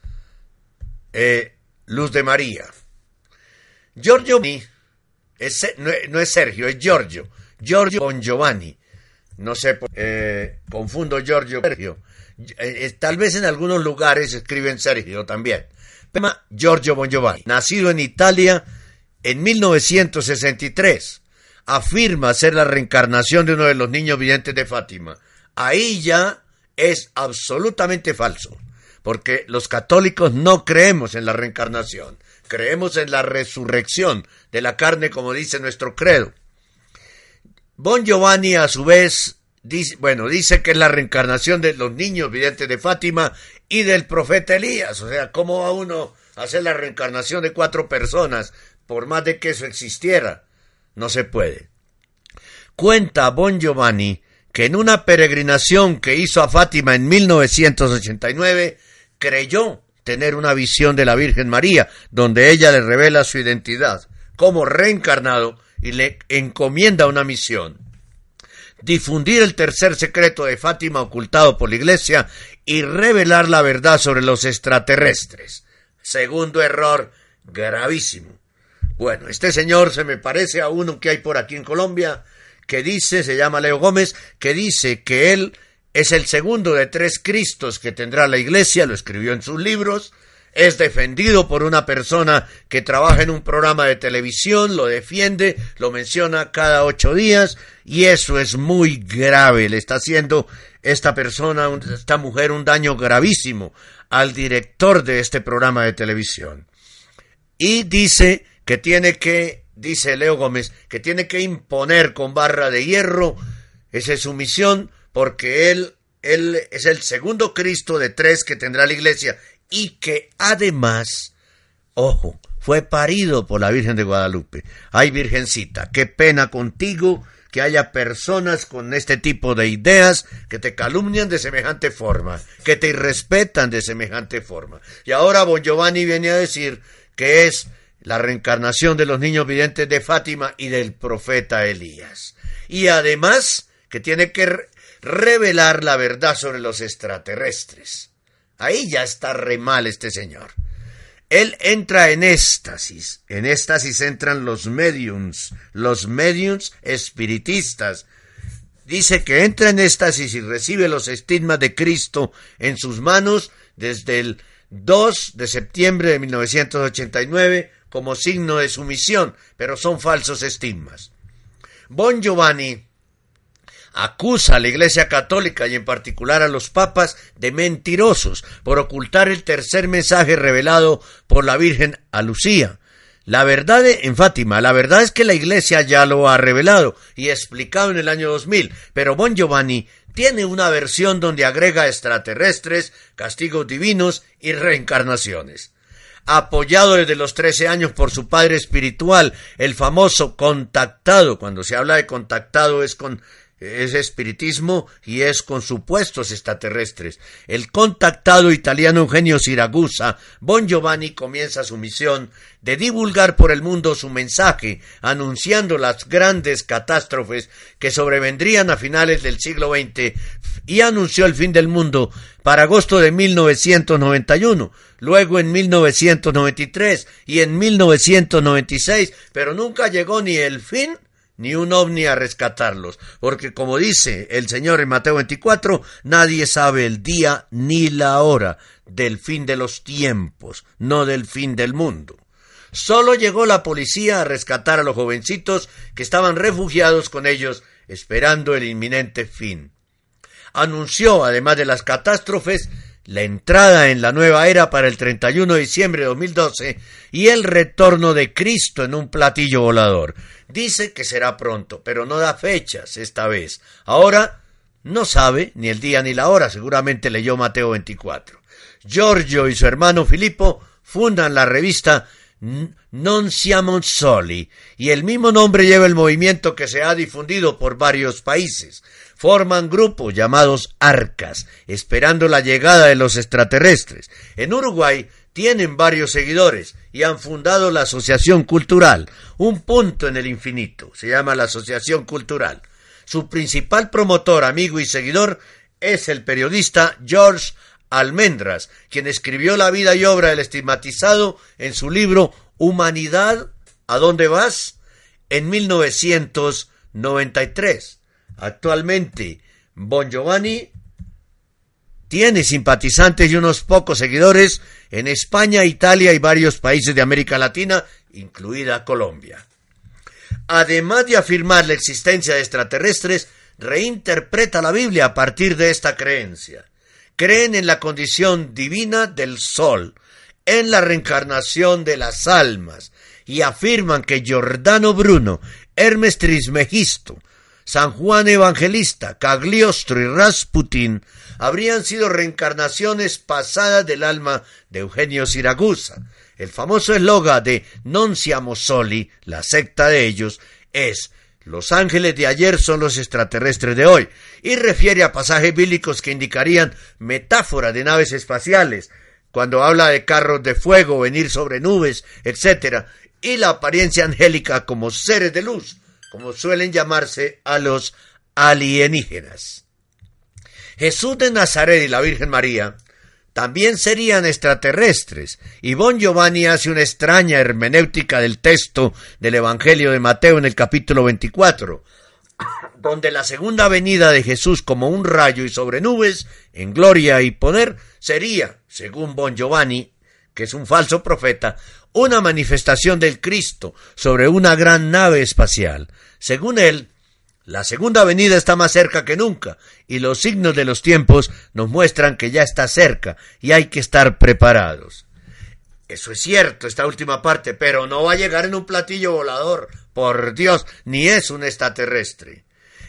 eh, Luz de María. Giorgio es, no, no, es Sergio, es Giorgio. Giorgio Bon Giovanni no sé, eh, confundo Giorgio Sergio. Eh, eh, tal vez en algunos lugares escriben Sergio también. Giorgio Bon nacido en Italia en 1963, afirma ser la reencarnación de uno de los niños videntes de Fátima. Ahí ya es absolutamente falso, porque los católicos no creemos en la reencarnación, creemos en la resurrección de la carne, como dice nuestro credo. Bon Giovanni, a su vez, dice, bueno, dice que es la reencarnación de los niños videntes de Fátima y del profeta Elías. O sea, ¿cómo va uno a hacer la reencarnación de cuatro personas por más de que eso existiera? No se puede. Cuenta Bon Giovanni que en una peregrinación que hizo a Fátima en 1989, creyó tener una visión de la Virgen María, donde ella le revela su identidad como reencarnado y le encomienda una misión. Difundir el tercer secreto de Fátima ocultado por la Iglesia y revelar la verdad sobre los extraterrestres. Segundo error gravísimo. Bueno, este señor se me parece a uno que hay por aquí en Colombia, que dice, se llama Leo Gómez, que dice que él es el segundo de tres Cristos que tendrá la Iglesia, lo escribió en sus libros, es defendido por una persona que trabaja en un programa de televisión, lo defiende, lo menciona cada ocho días, y eso es muy grave, le está haciendo esta persona, esta mujer, un daño gravísimo al director de este programa de televisión. Y dice que tiene que, dice Leo Gómez, que tiene que imponer con barra de hierro, esa es su misión, porque él, él es el segundo Cristo de tres que tendrá la iglesia y que además, ojo, fue parido por la Virgen de Guadalupe. Ay, Virgencita, qué pena contigo que haya personas con este tipo de ideas que te calumnian de semejante forma, que te irrespetan de semejante forma. Y ahora Bon viene a decir que es la reencarnación de los niños videntes de Fátima y del profeta Elías. Y además que tiene que revelar la verdad sobre los extraterrestres. Ahí ya está re mal este señor. Él entra en éxtasis. En éxtasis entran los mediums, los mediums espiritistas. Dice que entra en éxtasis y recibe los estigmas de Cristo en sus manos desde el 2 de septiembre de 1989 como signo de sumisión, pero son falsos estigmas. Bon Giovanni acusa a la Iglesia Católica y en particular a los papas de mentirosos por ocultar el tercer mensaje revelado por la Virgen a Lucía. La verdad en Fátima, la verdad es que la Iglesia ya lo ha revelado y explicado en el año 2000, pero Bon Giovanni tiene una versión donde agrega extraterrestres, castigos divinos y reencarnaciones apoyado desde los trece años por su padre espiritual, el famoso contactado. Cuando se habla de contactado es con es espiritismo y es con supuestos extraterrestres. El contactado italiano Eugenio Siragusa, Bon Giovanni comienza su misión de divulgar por el mundo su mensaje, anunciando las grandes catástrofes que sobrevendrían a finales del siglo XX y anunció el fin del mundo para agosto de 1991, luego en 1993 y en 1996, pero nunca llegó ni el fin ni un ovni a rescatarlos, porque como dice el Señor en Mateo 24, nadie sabe el día ni la hora del fin de los tiempos, no del fin del mundo. Solo llegó la policía a rescatar a los jovencitos que estaban refugiados con ellos, esperando el inminente fin. Anunció, además de las catástrofes, la entrada en la nueva era para el 31 de diciembre de 2012 y el retorno de Cristo en un platillo volador. Dice que será pronto, pero no da fechas esta vez. Ahora no sabe ni el día ni la hora, seguramente leyó Mateo 24. Giorgio y su hermano Filippo fundan la revista Non siamo soli, y el mismo nombre lleva el movimiento que se ha difundido por varios países. Forman grupos llamados arcas, esperando la llegada de los extraterrestres. En Uruguay tienen varios seguidores y han fundado la Asociación Cultural, un punto en el infinito, se llama la Asociación Cultural. Su principal promotor, amigo y seguidor es el periodista George Almendras, quien escribió la vida y obra del estigmatizado en su libro Humanidad, ¿a dónde vas? en 1993. Actualmente, Bon Giovanni tiene simpatizantes y unos pocos seguidores en España, Italia y varios países de América Latina, incluida Colombia. Además de afirmar la existencia de extraterrestres, reinterpreta la Biblia a partir de esta creencia. Creen en la condición divina del sol, en la reencarnación de las almas, y afirman que Giordano Bruno, Hermes Trismegisto, San Juan Evangelista, Cagliostro y Rasputin habrían sido reencarnaciones pasadas del alma de Eugenio Siragusa. El famoso eslogan de Non siamo soli, la secta de ellos, es los ángeles de ayer son los extraterrestres de hoy, y refiere a pasajes bíblicos que indicarían metáfora de naves espaciales, cuando habla de carros de fuego, venir sobre nubes, etc., y la apariencia angélica como seres de luz, como suelen llamarse a los alienígenas. Jesús de Nazaret y la Virgen María también serían extraterrestres, y Bon Giovanni hace una extraña hermenéutica del texto del Evangelio de Mateo en el capítulo 24, donde la segunda venida de Jesús como un rayo y sobre nubes, en gloria y poder, sería, según Bon Giovanni, que es un falso profeta, una manifestación del Cristo sobre una gran nave espacial. Según él, la segunda venida está más cerca que nunca, y los signos de los tiempos nos muestran que ya está cerca y hay que estar preparados. Eso es cierto, esta última parte, pero no va a llegar en un platillo volador, por Dios, ni es un extraterrestre.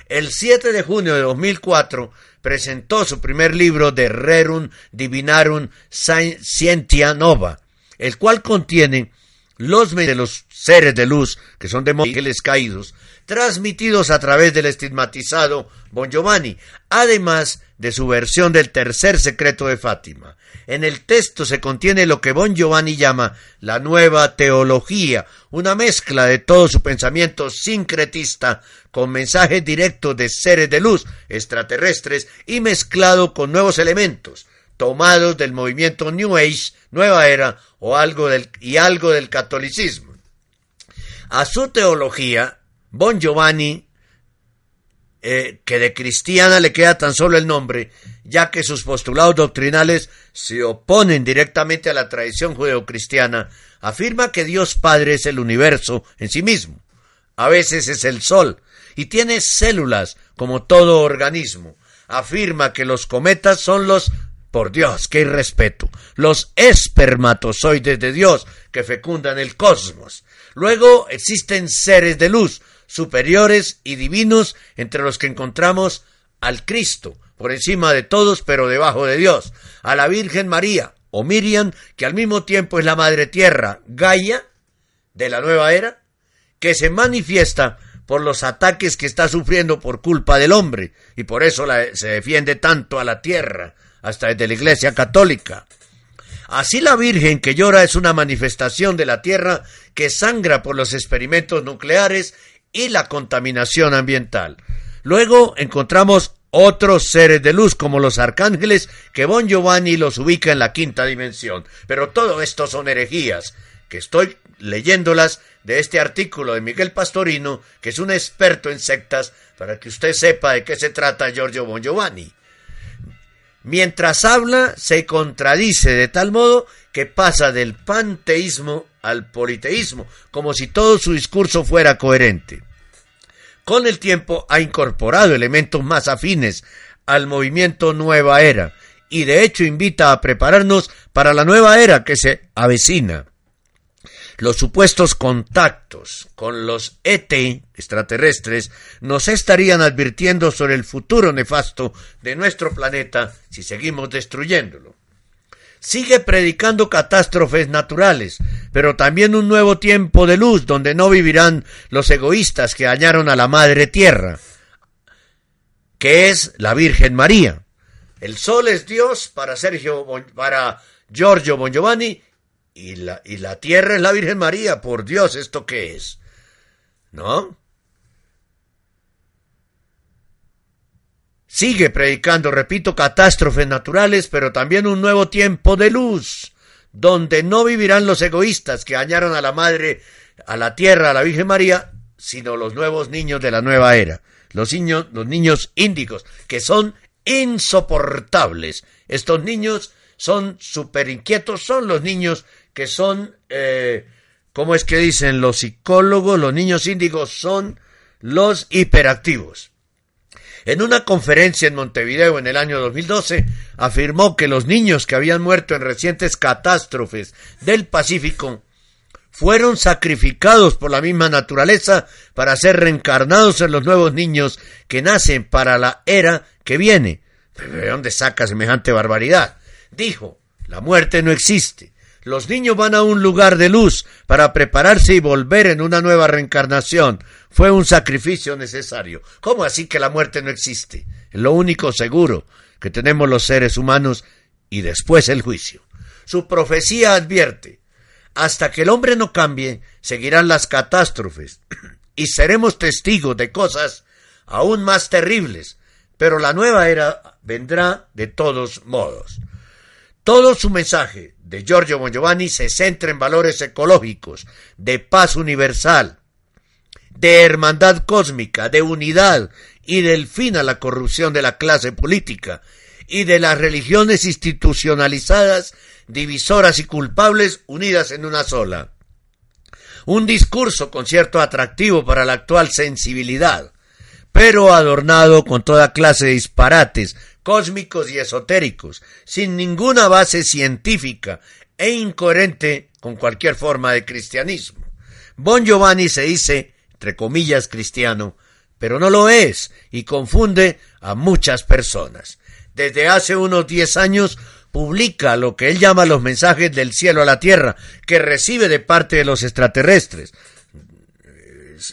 El 7 de junio de 2004 presentó su primer libro de Rerum Divinarum Scientia Nova, el cual contiene los de los seres de luz, que son de ángeles caídos, transmitidos a través del estigmatizado Bon Giovanni, además de su versión del tercer secreto de Fátima. En el texto se contiene lo que Bon Giovanni llama la nueva teología, una mezcla de todo su pensamiento sincretista con mensajes directos de seres de luz extraterrestres y mezclado con nuevos elementos tomados del movimiento New Age, Nueva Era o algo del, y algo del catolicismo. A su teología Bon Giovanni, eh, que de cristiana le queda tan solo el nombre, ya que sus postulados doctrinales se oponen directamente a la tradición judeocristiana, afirma que Dios Padre es el universo en sí mismo. A veces es el sol, y tiene células como todo organismo. Afirma que los cometas son los por Dios, qué irrespeto. Los espermatozoides de Dios que fecundan el cosmos. Luego existen seres de luz, superiores y divinos entre los que encontramos al Cristo, por encima de todos pero debajo de Dios, a la Virgen María o Miriam, que al mismo tiempo es la Madre Tierra, Gaia, de la nueva era, que se manifiesta por los ataques que está sufriendo por culpa del hombre, y por eso se defiende tanto a la tierra, hasta desde la Iglesia Católica. Así la Virgen que llora es una manifestación de la tierra que sangra por los experimentos nucleares y la contaminación ambiental. Luego encontramos otros seres de luz como los arcángeles que Bon Giovanni los ubica en la quinta dimensión. Pero todo esto son herejías, que estoy leyéndolas de este artículo de Miguel Pastorino, que es un experto en sectas, para que usted sepa de qué se trata Giorgio Bon Giovanni. Mientras habla, se contradice de tal modo que pasa del panteísmo al politeísmo, como si todo su discurso fuera coherente. Con el tiempo ha incorporado elementos más afines al movimiento Nueva Era, y de hecho invita a prepararnos para la nueva era que se avecina. Los supuestos contactos con los ET extraterrestres nos estarían advirtiendo sobre el futuro nefasto de nuestro planeta si seguimos destruyéndolo sigue predicando catástrofes naturales, pero también un nuevo tiempo de luz donde no vivirán los egoístas que dañaron a la Madre Tierra, que es la Virgen María. El sol es Dios para Sergio, para Giorgio Bon Giovanni y la, y la tierra es la Virgen María. Por Dios, ¿esto qué es? ¿No? Sigue predicando, repito, catástrofes naturales, pero también un nuevo tiempo de luz, donde no vivirán los egoístas que dañaron a la Madre, a la Tierra, a la Virgen María, sino los nuevos niños de la nueva era, los niños, los niños índicos, que son insoportables. Estos niños son súper inquietos, son los niños que son, eh, ¿cómo es que dicen los psicólogos? Los niños índigos son los hiperactivos. En una conferencia en Montevideo en el año 2012, afirmó que los niños que habían muerto en recientes catástrofes del Pacífico fueron sacrificados por la misma naturaleza para ser reencarnados en los nuevos niños que nacen para la era que viene. ¿De dónde saca semejante barbaridad? Dijo, la muerte no existe. Los niños van a un lugar de luz para prepararse y volver en una nueva reencarnación. Fue un sacrificio necesario. ¿Cómo así que la muerte no existe? Es lo único seguro que tenemos los seres humanos y después el juicio. Su profecía advierte, Hasta que el hombre no cambie, seguirán las catástrofes y seremos testigos de cosas aún más terribles, pero la nueva era vendrá de todos modos. Todo su mensaje de Giorgio Bon Giovanni se centra en valores ecológicos, de paz universal, de hermandad cósmica, de unidad y del fin a la corrupción de la clase política y de las religiones institucionalizadas, divisoras y culpables unidas en una sola. Un discurso con cierto atractivo para la actual sensibilidad, pero adornado con toda clase de disparates cósmicos y esotéricos, sin ninguna base científica e incoherente con cualquier forma de cristianismo. Bon Giovanni se dice, entre comillas, cristiano, pero no lo es y confunde a muchas personas. Desde hace unos diez años publica lo que él llama los mensajes del cielo a la tierra, que recibe de parte de los extraterrestres,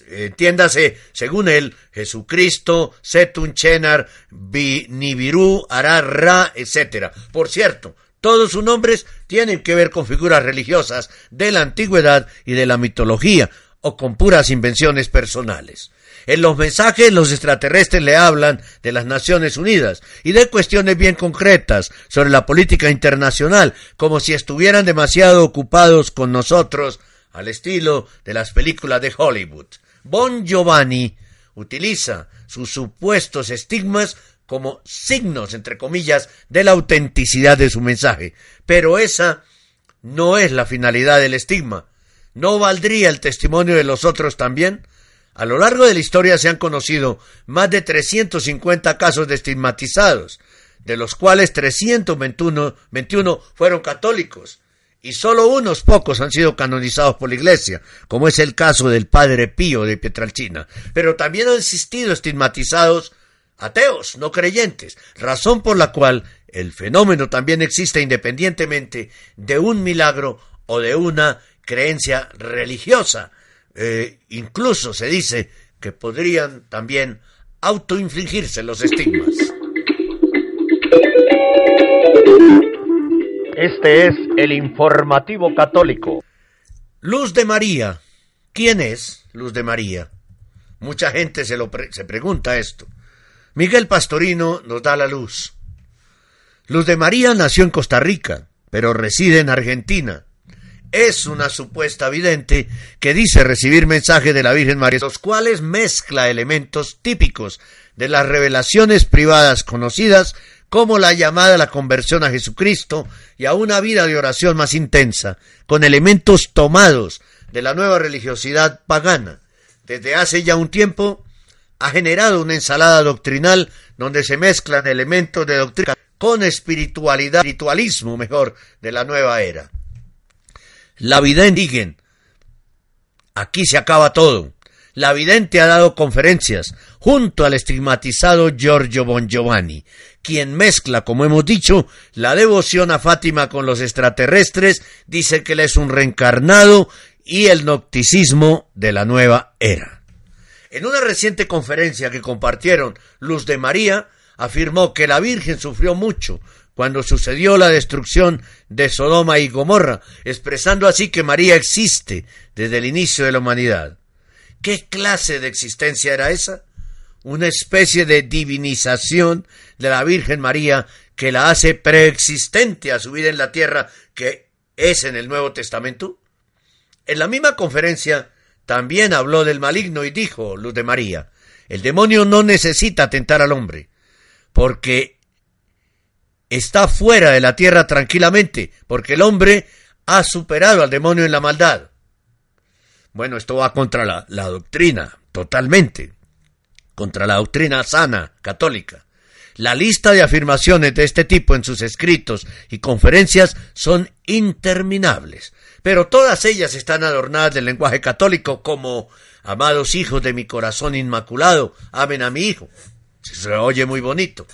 entiéndase, según él, Jesucristo, Setun Chenar, Nibiru, Ararra, etc. Por cierto, todos sus nombres tienen que ver con figuras religiosas de la antigüedad y de la mitología, o con puras invenciones personales. En los mensajes los extraterrestres le hablan de las Naciones Unidas y de cuestiones bien concretas sobre la política internacional, como si estuvieran demasiado ocupados con nosotros al estilo de las películas de Hollywood. Bon Giovanni utiliza sus supuestos estigmas como signos, entre comillas, de la autenticidad de su mensaje. Pero esa no es la finalidad del estigma. ¿No valdría el testimonio de los otros también? A lo largo de la historia se han conocido más de 350 casos de estigmatizados, de los cuales 321 fueron católicos y solo unos pocos han sido canonizados por la Iglesia, como es el caso del Padre Pío de Pietralcina. Pero también han existido estigmatizados ateos, no creyentes, razón por la cual el fenómeno también existe independientemente de un milagro o de una creencia religiosa. Eh, incluso se dice que podrían también autoinfligirse los estigmas. Este es el informativo católico. Luz de María. ¿Quién es Luz de María? Mucha gente se, lo se pregunta esto. Miguel Pastorino nos da la luz. Luz de María nació en Costa Rica, pero reside en Argentina. Es una supuesta vidente que dice recibir mensajes de la Virgen María, los cuales mezcla elementos típicos de las revelaciones privadas conocidas como la llamada a la conversión a Jesucristo y a una vida de oración más intensa, con elementos tomados de la nueva religiosidad pagana. Desde hace ya un tiempo ha generado una ensalada doctrinal donde se mezclan elementos de doctrina con espiritualidad, espiritualismo mejor, de la nueva era. La vidente, aquí se acaba todo. La vidente ha dado conferencias junto al estigmatizado Giorgio Bon Giovanni, quien mezcla, como hemos dicho, la devoción a Fátima con los extraterrestres, dice que él es un reencarnado y el nocticismo de la nueva era. En una reciente conferencia que compartieron Luz de María, afirmó que la Virgen sufrió mucho cuando sucedió la destrucción de Sodoma y Gomorra, expresando así que María existe desde el inicio de la humanidad. ¿Qué clase de existencia era esa? una especie de divinización de la Virgen María que la hace preexistente a su vida en la tierra que es en el Nuevo Testamento? En la misma conferencia también habló del maligno y dijo Luz de María, el demonio no necesita tentar al hombre, porque está fuera de la tierra tranquilamente, porque el hombre ha superado al demonio en la maldad. Bueno, esto va contra la, la doctrina, totalmente contra la doctrina sana católica. La lista de afirmaciones de este tipo en sus escritos y conferencias son interminables, pero todas ellas están adornadas del lenguaje católico como Amados hijos de mi corazón inmaculado, amen a mi hijo. Se oye muy bonito.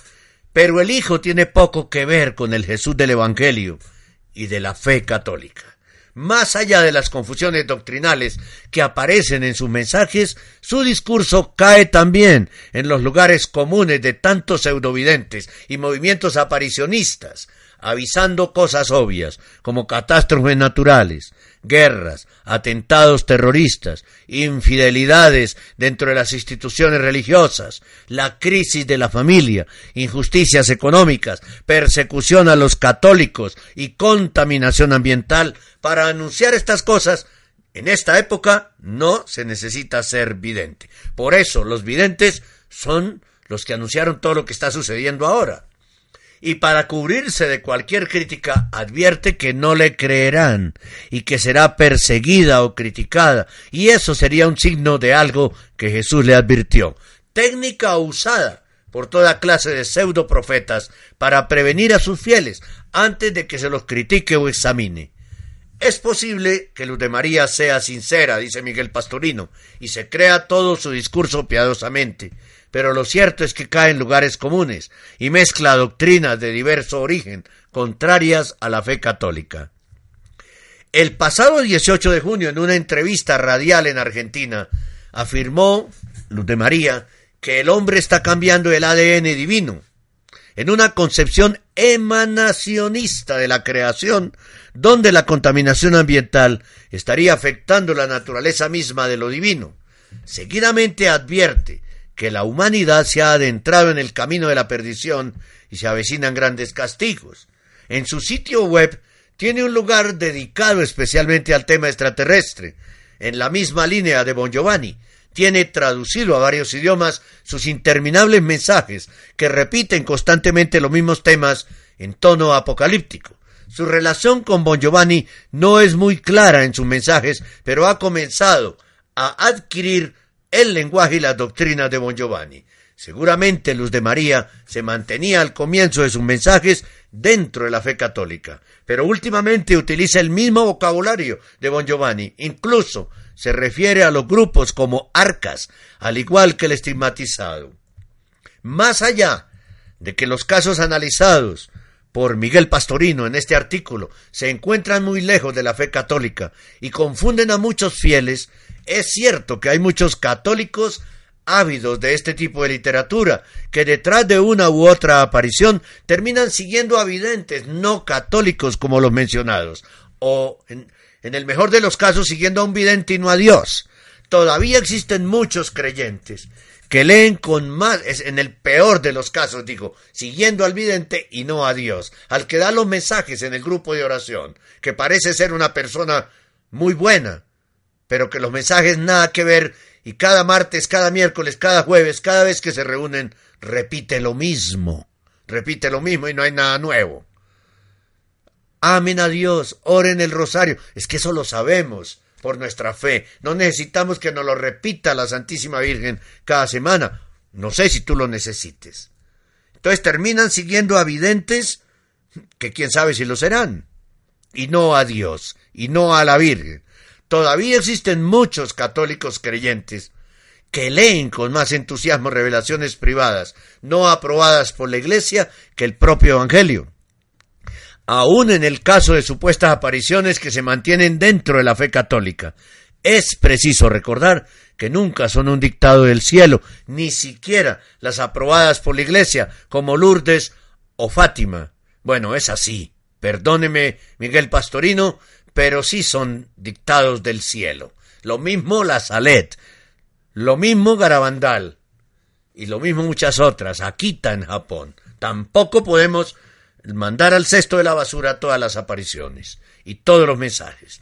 Pero el hijo tiene poco que ver con el Jesús del Evangelio y de la fe católica. Más allá de las confusiones doctrinales que aparecen en sus mensajes, su discurso cae también en los lugares comunes de tantos pseudovidentes y movimientos aparicionistas, avisando cosas obvias, como catástrofes naturales, guerras, atentados terroristas, infidelidades dentro de las instituciones religiosas, la crisis de la familia, injusticias económicas, persecución a los católicos y contaminación ambiental, para anunciar estas cosas, en esta época no se necesita ser vidente. Por eso los videntes son los que anunciaron todo lo que está sucediendo ahora y para cubrirse de cualquier crítica advierte que no le creerán y que será perseguida o criticada, y eso sería un signo de algo que Jesús le advirtió. Técnica usada por toda clase de pseudo profetas para prevenir a sus fieles antes de que se los critique o examine. Es posible que Luz de María sea sincera, dice Miguel Pastorino, y se crea todo su discurso piadosamente, pero lo cierto es que cae en lugares comunes y mezcla doctrinas de diverso origen, contrarias a la fe católica. El pasado 18 de junio, en una entrevista radial en Argentina, afirmó Luz de María que el hombre está cambiando el ADN divino en una concepción emanacionista de la creación, donde la contaminación ambiental estaría afectando la naturaleza misma de lo divino. Seguidamente advierte que la humanidad se ha adentrado en el camino de la perdición y se avecinan grandes castigos. En su sitio web tiene un lugar dedicado especialmente al tema extraterrestre, en la misma línea de Bon Giovanni. Tiene traducido a varios idiomas sus interminables mensajes que repiten constantemente los mismos temas en tono apocalíptico. Su relación con Bon Giovanni no es muy clara en sus mensajes, pero ha comenzado a adquirir el lenguaje y las doctrinas de Bon Giovanni. Seguramente Luz de María se mantenía al comienzo de sus mensajes dentro de la fe católica, pero últimamente utiliza el mismo vocabulario de Bon Giovanni, incluso se refiere a los grupos como arcas, al igual que el estigmatizado. Más allá de que los casos analizados por Miguel Pastorino en este artículo se encuentran muy lejos de la fe católica y confunden a muchos fieles, es cierto que hay muchos católicos ávidos de este tipo de literatura, que detrás de una u otra aparición terminan siguiendo a videntes no católicos como los mencionados, o en, el mejor de los casos siguiendo a un vidente y no a Dios. Todavía existen muchos creyentes que leen con más, en el peor de los casos, digo, siguiendo al vidente y no a Dios, al que da los mensajes en el grupo de oración, que parece ser una persona muy buena, pero que los mensajes nada que ver y cada martes, cada miércoles, cada jueves, cada vez que se reúnen, repite lo mismo, repite lo mismo y no hay nada nuevo. Amen a Dios, oren el rosario, es que eso lo sabemos, por nuestra fe. No necesitamos que nos lo repita la Santísima Virgen cada semana. No sé si tú lo necesites. Entonces terminan siguiendo a videntes que quién sabe si lo serán. Y no a Dios, y no a la Virgen. Todavía existen muchos católicos creyentes que leen con más entusiasmo revelaciones privadas, no aprobadas por la Iglesia, que el propio Evangelio aun en el caso de supuestas apariciones que se mantienen dentro de la fe católica. Es preciso recordar que nunca son un dictado del cielo, ni siquiera las aprobadas por la Iglesia, como Lourdes o Fátima. Bueno, es así. Perdóneme, Miguel Pastorino, pero sí son dictados del cielo. Lo mismo la Salet, lo mismo Garabandal, y lo mismo muchas otras, Akita en Japón. Tampoco podemos mandar al cesto de la basura todas las apariciones y todos los mensajes.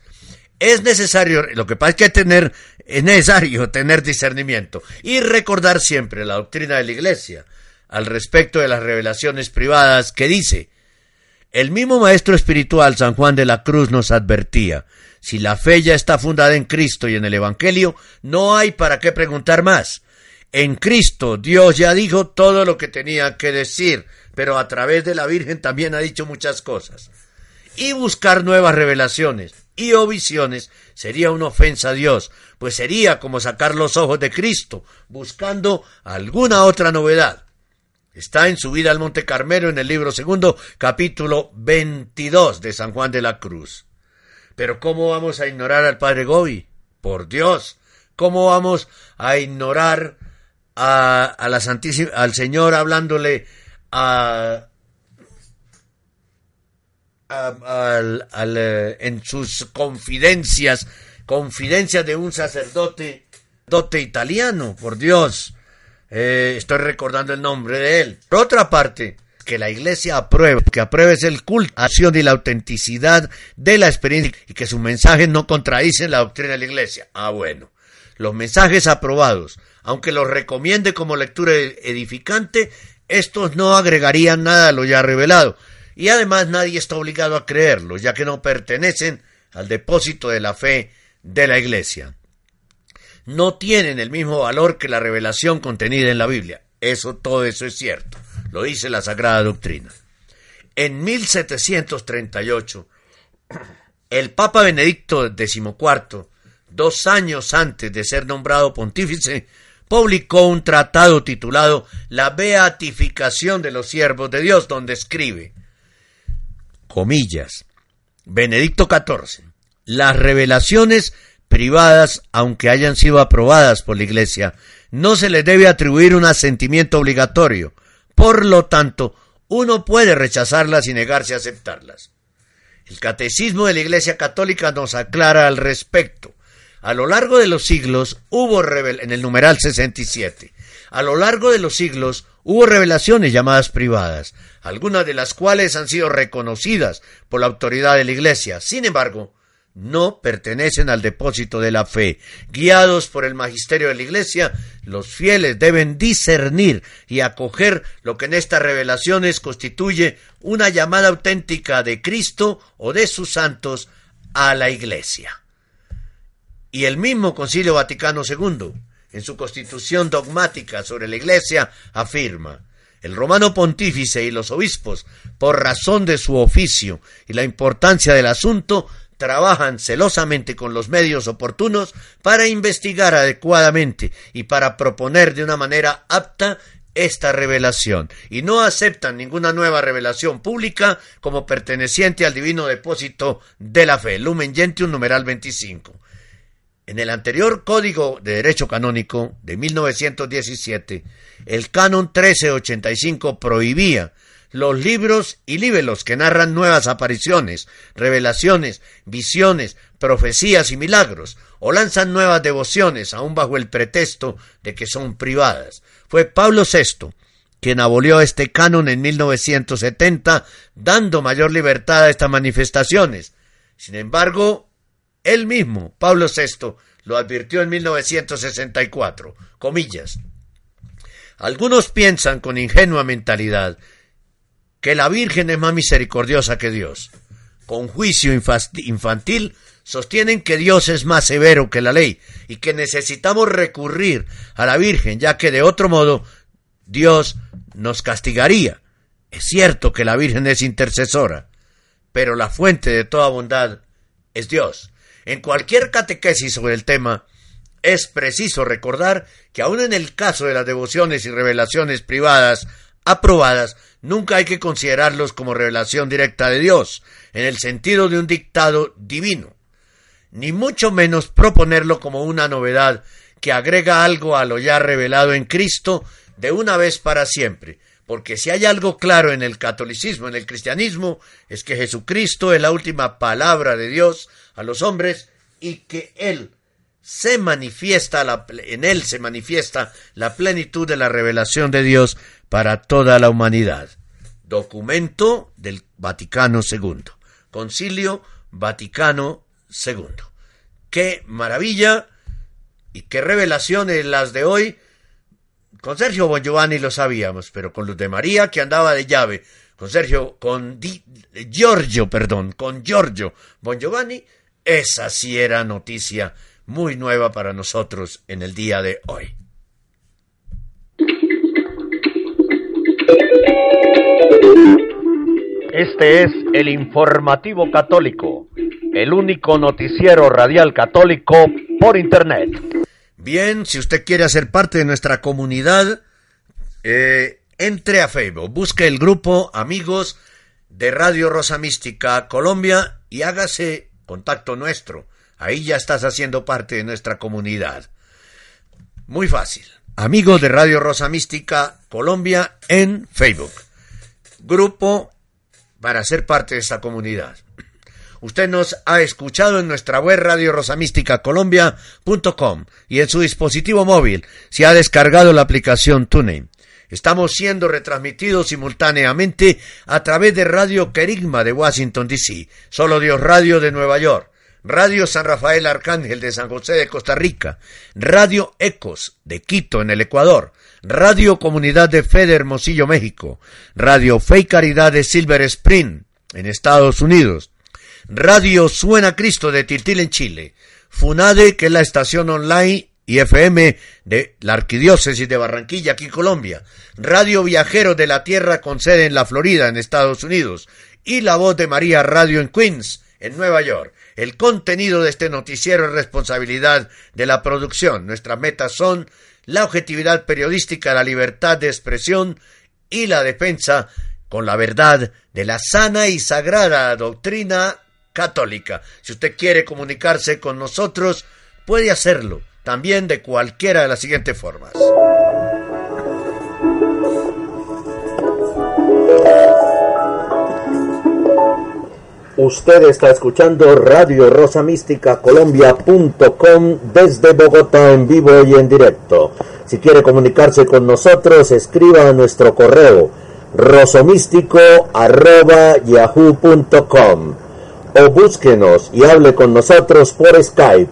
Es necesario, lo que pasa es que tener, es necesario tener discernimiento y recordar siempre la doctrina de la Iglesia al respecto de las revelaciones privadas que dice, el mismo Maestro Espiritual San Juan de la Cruz nos advertía, si la fe ya está fundada en Cristo y en el Evangelio, no hay para qué preguntar más. En Cristo Dios ya dijo todo lo que tenía que decir, pero a través de la Virgen también ha dicho muchas cosas. Y buscar nuevas revelaciones y o visiones sería una ofensa a Dios, pues sería como sacar los ojos de Cristo, buscando alguna otra novedad. Está en su vida al Monte Carmelo en el libro segundo, capítulo 22 de San Juan de la Cruz. Pero ¿cómo vamos a ignorar al Padre Gobi? Por Dios, ¿cómo vamos a ignorar a, la Santísima, al Señor hablándole a, eh, en sus confidencias, confidencias de un sacerdote, dote italiano, por Dios. Eh, estoy recordando el nombre de él. Por otra parte, que la iglesia apruebe, que apruebe el culto, acción y la autenticidad de la experiencia y que su mensaje no contradice la doctrina de la iglesia. Ah, bueno. Los mensajes aprobados, aunque los recomiende como lectura edificante, estos no agregarían nada a lo ya revelado, y además nadie está obligado a creerlos, ya que no pertenecen al depósito de la fe de la Iglesia. No tienen el mismo valor que la revelación contenida en la Biblia. Eso, todo eso es cierto. Lo dice la Sagrada Doctrina. En 1738, el Papa Benedicto XIV, dos años antes de ser nombrado pontífice, publicó un tratado titulado La Beatificación de los Siervos de Dios, donde escribe, comillas, Benedicto XIV, las revelaciones privadas, aunque hayan sido aprobadas por la Iglesia, no se les debe atribuir un asentimiento obligatorio. Por lo tanto, uno puede rechazarlas y negarse a aceptarlas. El catecismo de la Iglesia Católica nos aclara al respecto. A lo largo de los siglos hubo en el numeral 67. A lo largo de los siglos hubo revelaciones llamadas privadas, algunas de las cuales han sido reconocidas por la autoridad de la Iglesia. Sin embargo, no pertenecen al depósito de la fe. Guiados por el magisterio de la Iglesia, los fieles deben discernir y acoger lo que en estas revelaciones constituye una llamada auténtica de Cristo o de sus santos a la Iglesia. Y el mismo Concilio Vaticano II, en su constitución dogmática sobre la Iglesia, afirma el romano pontífice y los obispos, por razón de su oficio y la importancia del asunto, trabajan celosamente con los medios oportunos para investigar adecuadamente y para proponer de una manera apta esta revelación y no aceptan ninguna nueva revelación pública como perteneciente al divino depósito de la fe. Lumen Gentium numeral 25. En el anterior Código de Derecho Canónico de 1917, el Canon 1385 prohibía los libros y líbelos que narran nuevas apariciones, revelaciones, visiones, profecías y milagros, o lanzan nuevas devociones, aun bajo el pretexto de que son privadas. Fue Pablo VI quien abolió este canon en 1970, dando mayor libertad a estas manifestaciones. Sin embargo, él mismo, Pablo VI, lo advirtió en 1964. Comillas. Algunos piensan con ingenua mentalidad que la Virgen es más misericordiosa que Dios. Con juicio infantil sostienen que Dios es más severo que la ley y que necesitamos recurrir a la Virgen, ya que de otro modo Dios nos castigaría. Es cierto que la Virgen es intercesora, pero la fuente de toda bondad es Dios. En cualquier catequesis sobre el tema, es preciso recordar que aun en el caso de las devociones y revelaciones privadas aprobadas, nunca hay que considerarlos como revelación directa de Dios, en el sentido de un dictado divino, ni mucho menos proponerlo como una novedad que agrega algo a lo ya revelado en Cristo de una vez para siempre, porque si hay algo claro en el catolicismo, en el cristianismo, es que Jesucristo es la última palabra de Dios a los hombres y que Él se manifiesta, en Él se manifiesta la plenitud de la revelación de Dios para toda la humanidad. Documento del Vaticano II. Concilio Vaticano II. Qué maravilla y qué revelaciones las de hoy con Sergio Bongiovanni lo sabíamos, pero con Luz de María, que andaba de llave, con Sergio, con Giorgio, perdón, con Giorgio Bongiovanni, esa sí era noticia muy nueva para nosotros en el día de hoy. Este es el informativo católico, el único noticiero radial católico por Internet. Bien, si usted quiere hacer parte de nuestra comunidad, eh, entre a Facebook, busque el grupo Amigos de Radio Rosa Mística Colombia y hágase contacto nuestro. Ahí ya estás haciendo parte de nuestra comunidad. Muy fácil. Amigos de Radio Rosa Mística Colombia en Facebook. Grupo para ser parte de esta comunidad. Usted nos ha escuchado en nuestra web radio colombia.com y en su dispositivo móvil si ha descargado la aplicación TuneIn. Estamos siendo retransmitidos simultáneamente a través de Radio Querigma de Washington, D.C., Solo Dios Radio de Nueva York, Radio San Rafael Arcángel de San José de Costa Rica, Radio Ecos de Quito en el Ecuador, Radio Comunidad de Fe de Hermosillo, México, Radio Fe y Caridad de Silver Spring en Estados Unidos, Radio Suena Cristo de Tiltil en Chile, FUNADE, que es la estación online y FM de la Arquidiócesis de Barranquilla, aquí en Colombia, Radio Viajero de la Tierra con sede en la Florida, en Estados Unidos, y La Voz de María Radio en Queens, en Nueva York. El contenido de este noticiero es responsabilidad de la producción. Nuestras metas son la objetividad periodística, la libertad de expresión y la defensa con la verdad de la sana y sagrada doctrina católica. Si usted quiere comunicarse con nosotros, puede hacerlo también de cualquiera de las siguientes formas. Usted está escuchando Radio Rosa Mística Colombia.com desde Bogotá en vivo y en directo. Si quiere comunicarse con nosotros, escriba a nuestro correo rosomístico.yahoo.com o búsquenos y hable con nosotros por Skype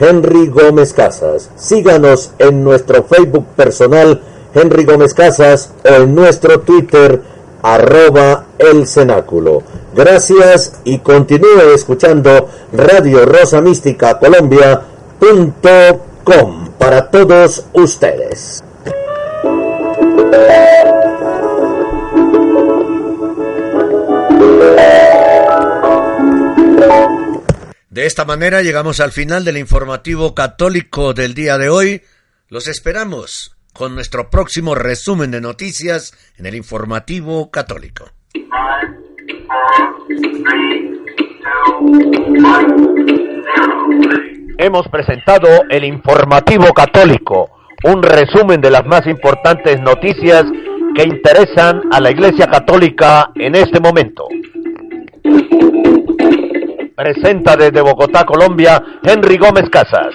Henry Gómez Casas. Síganos en nuestro Facebook personal Henry Gómez Casas o en nuestro Twitter arroba el cenáculo. Gracias y continúe escuchando Radio Rosa Mística Colombia.com para todos ustedes. De esta manera llegamos al final del informativo católico del día de hoy. Los esperamos con nuestro próximo resumen de noticias en el informativo católico. Hemos presentado el informativo católico, un resumen de las más importantes noticias que interesan a la Iglesia Católica en este momento. Presenta desde Bogotá, Colombia, Henry Gómez Casas.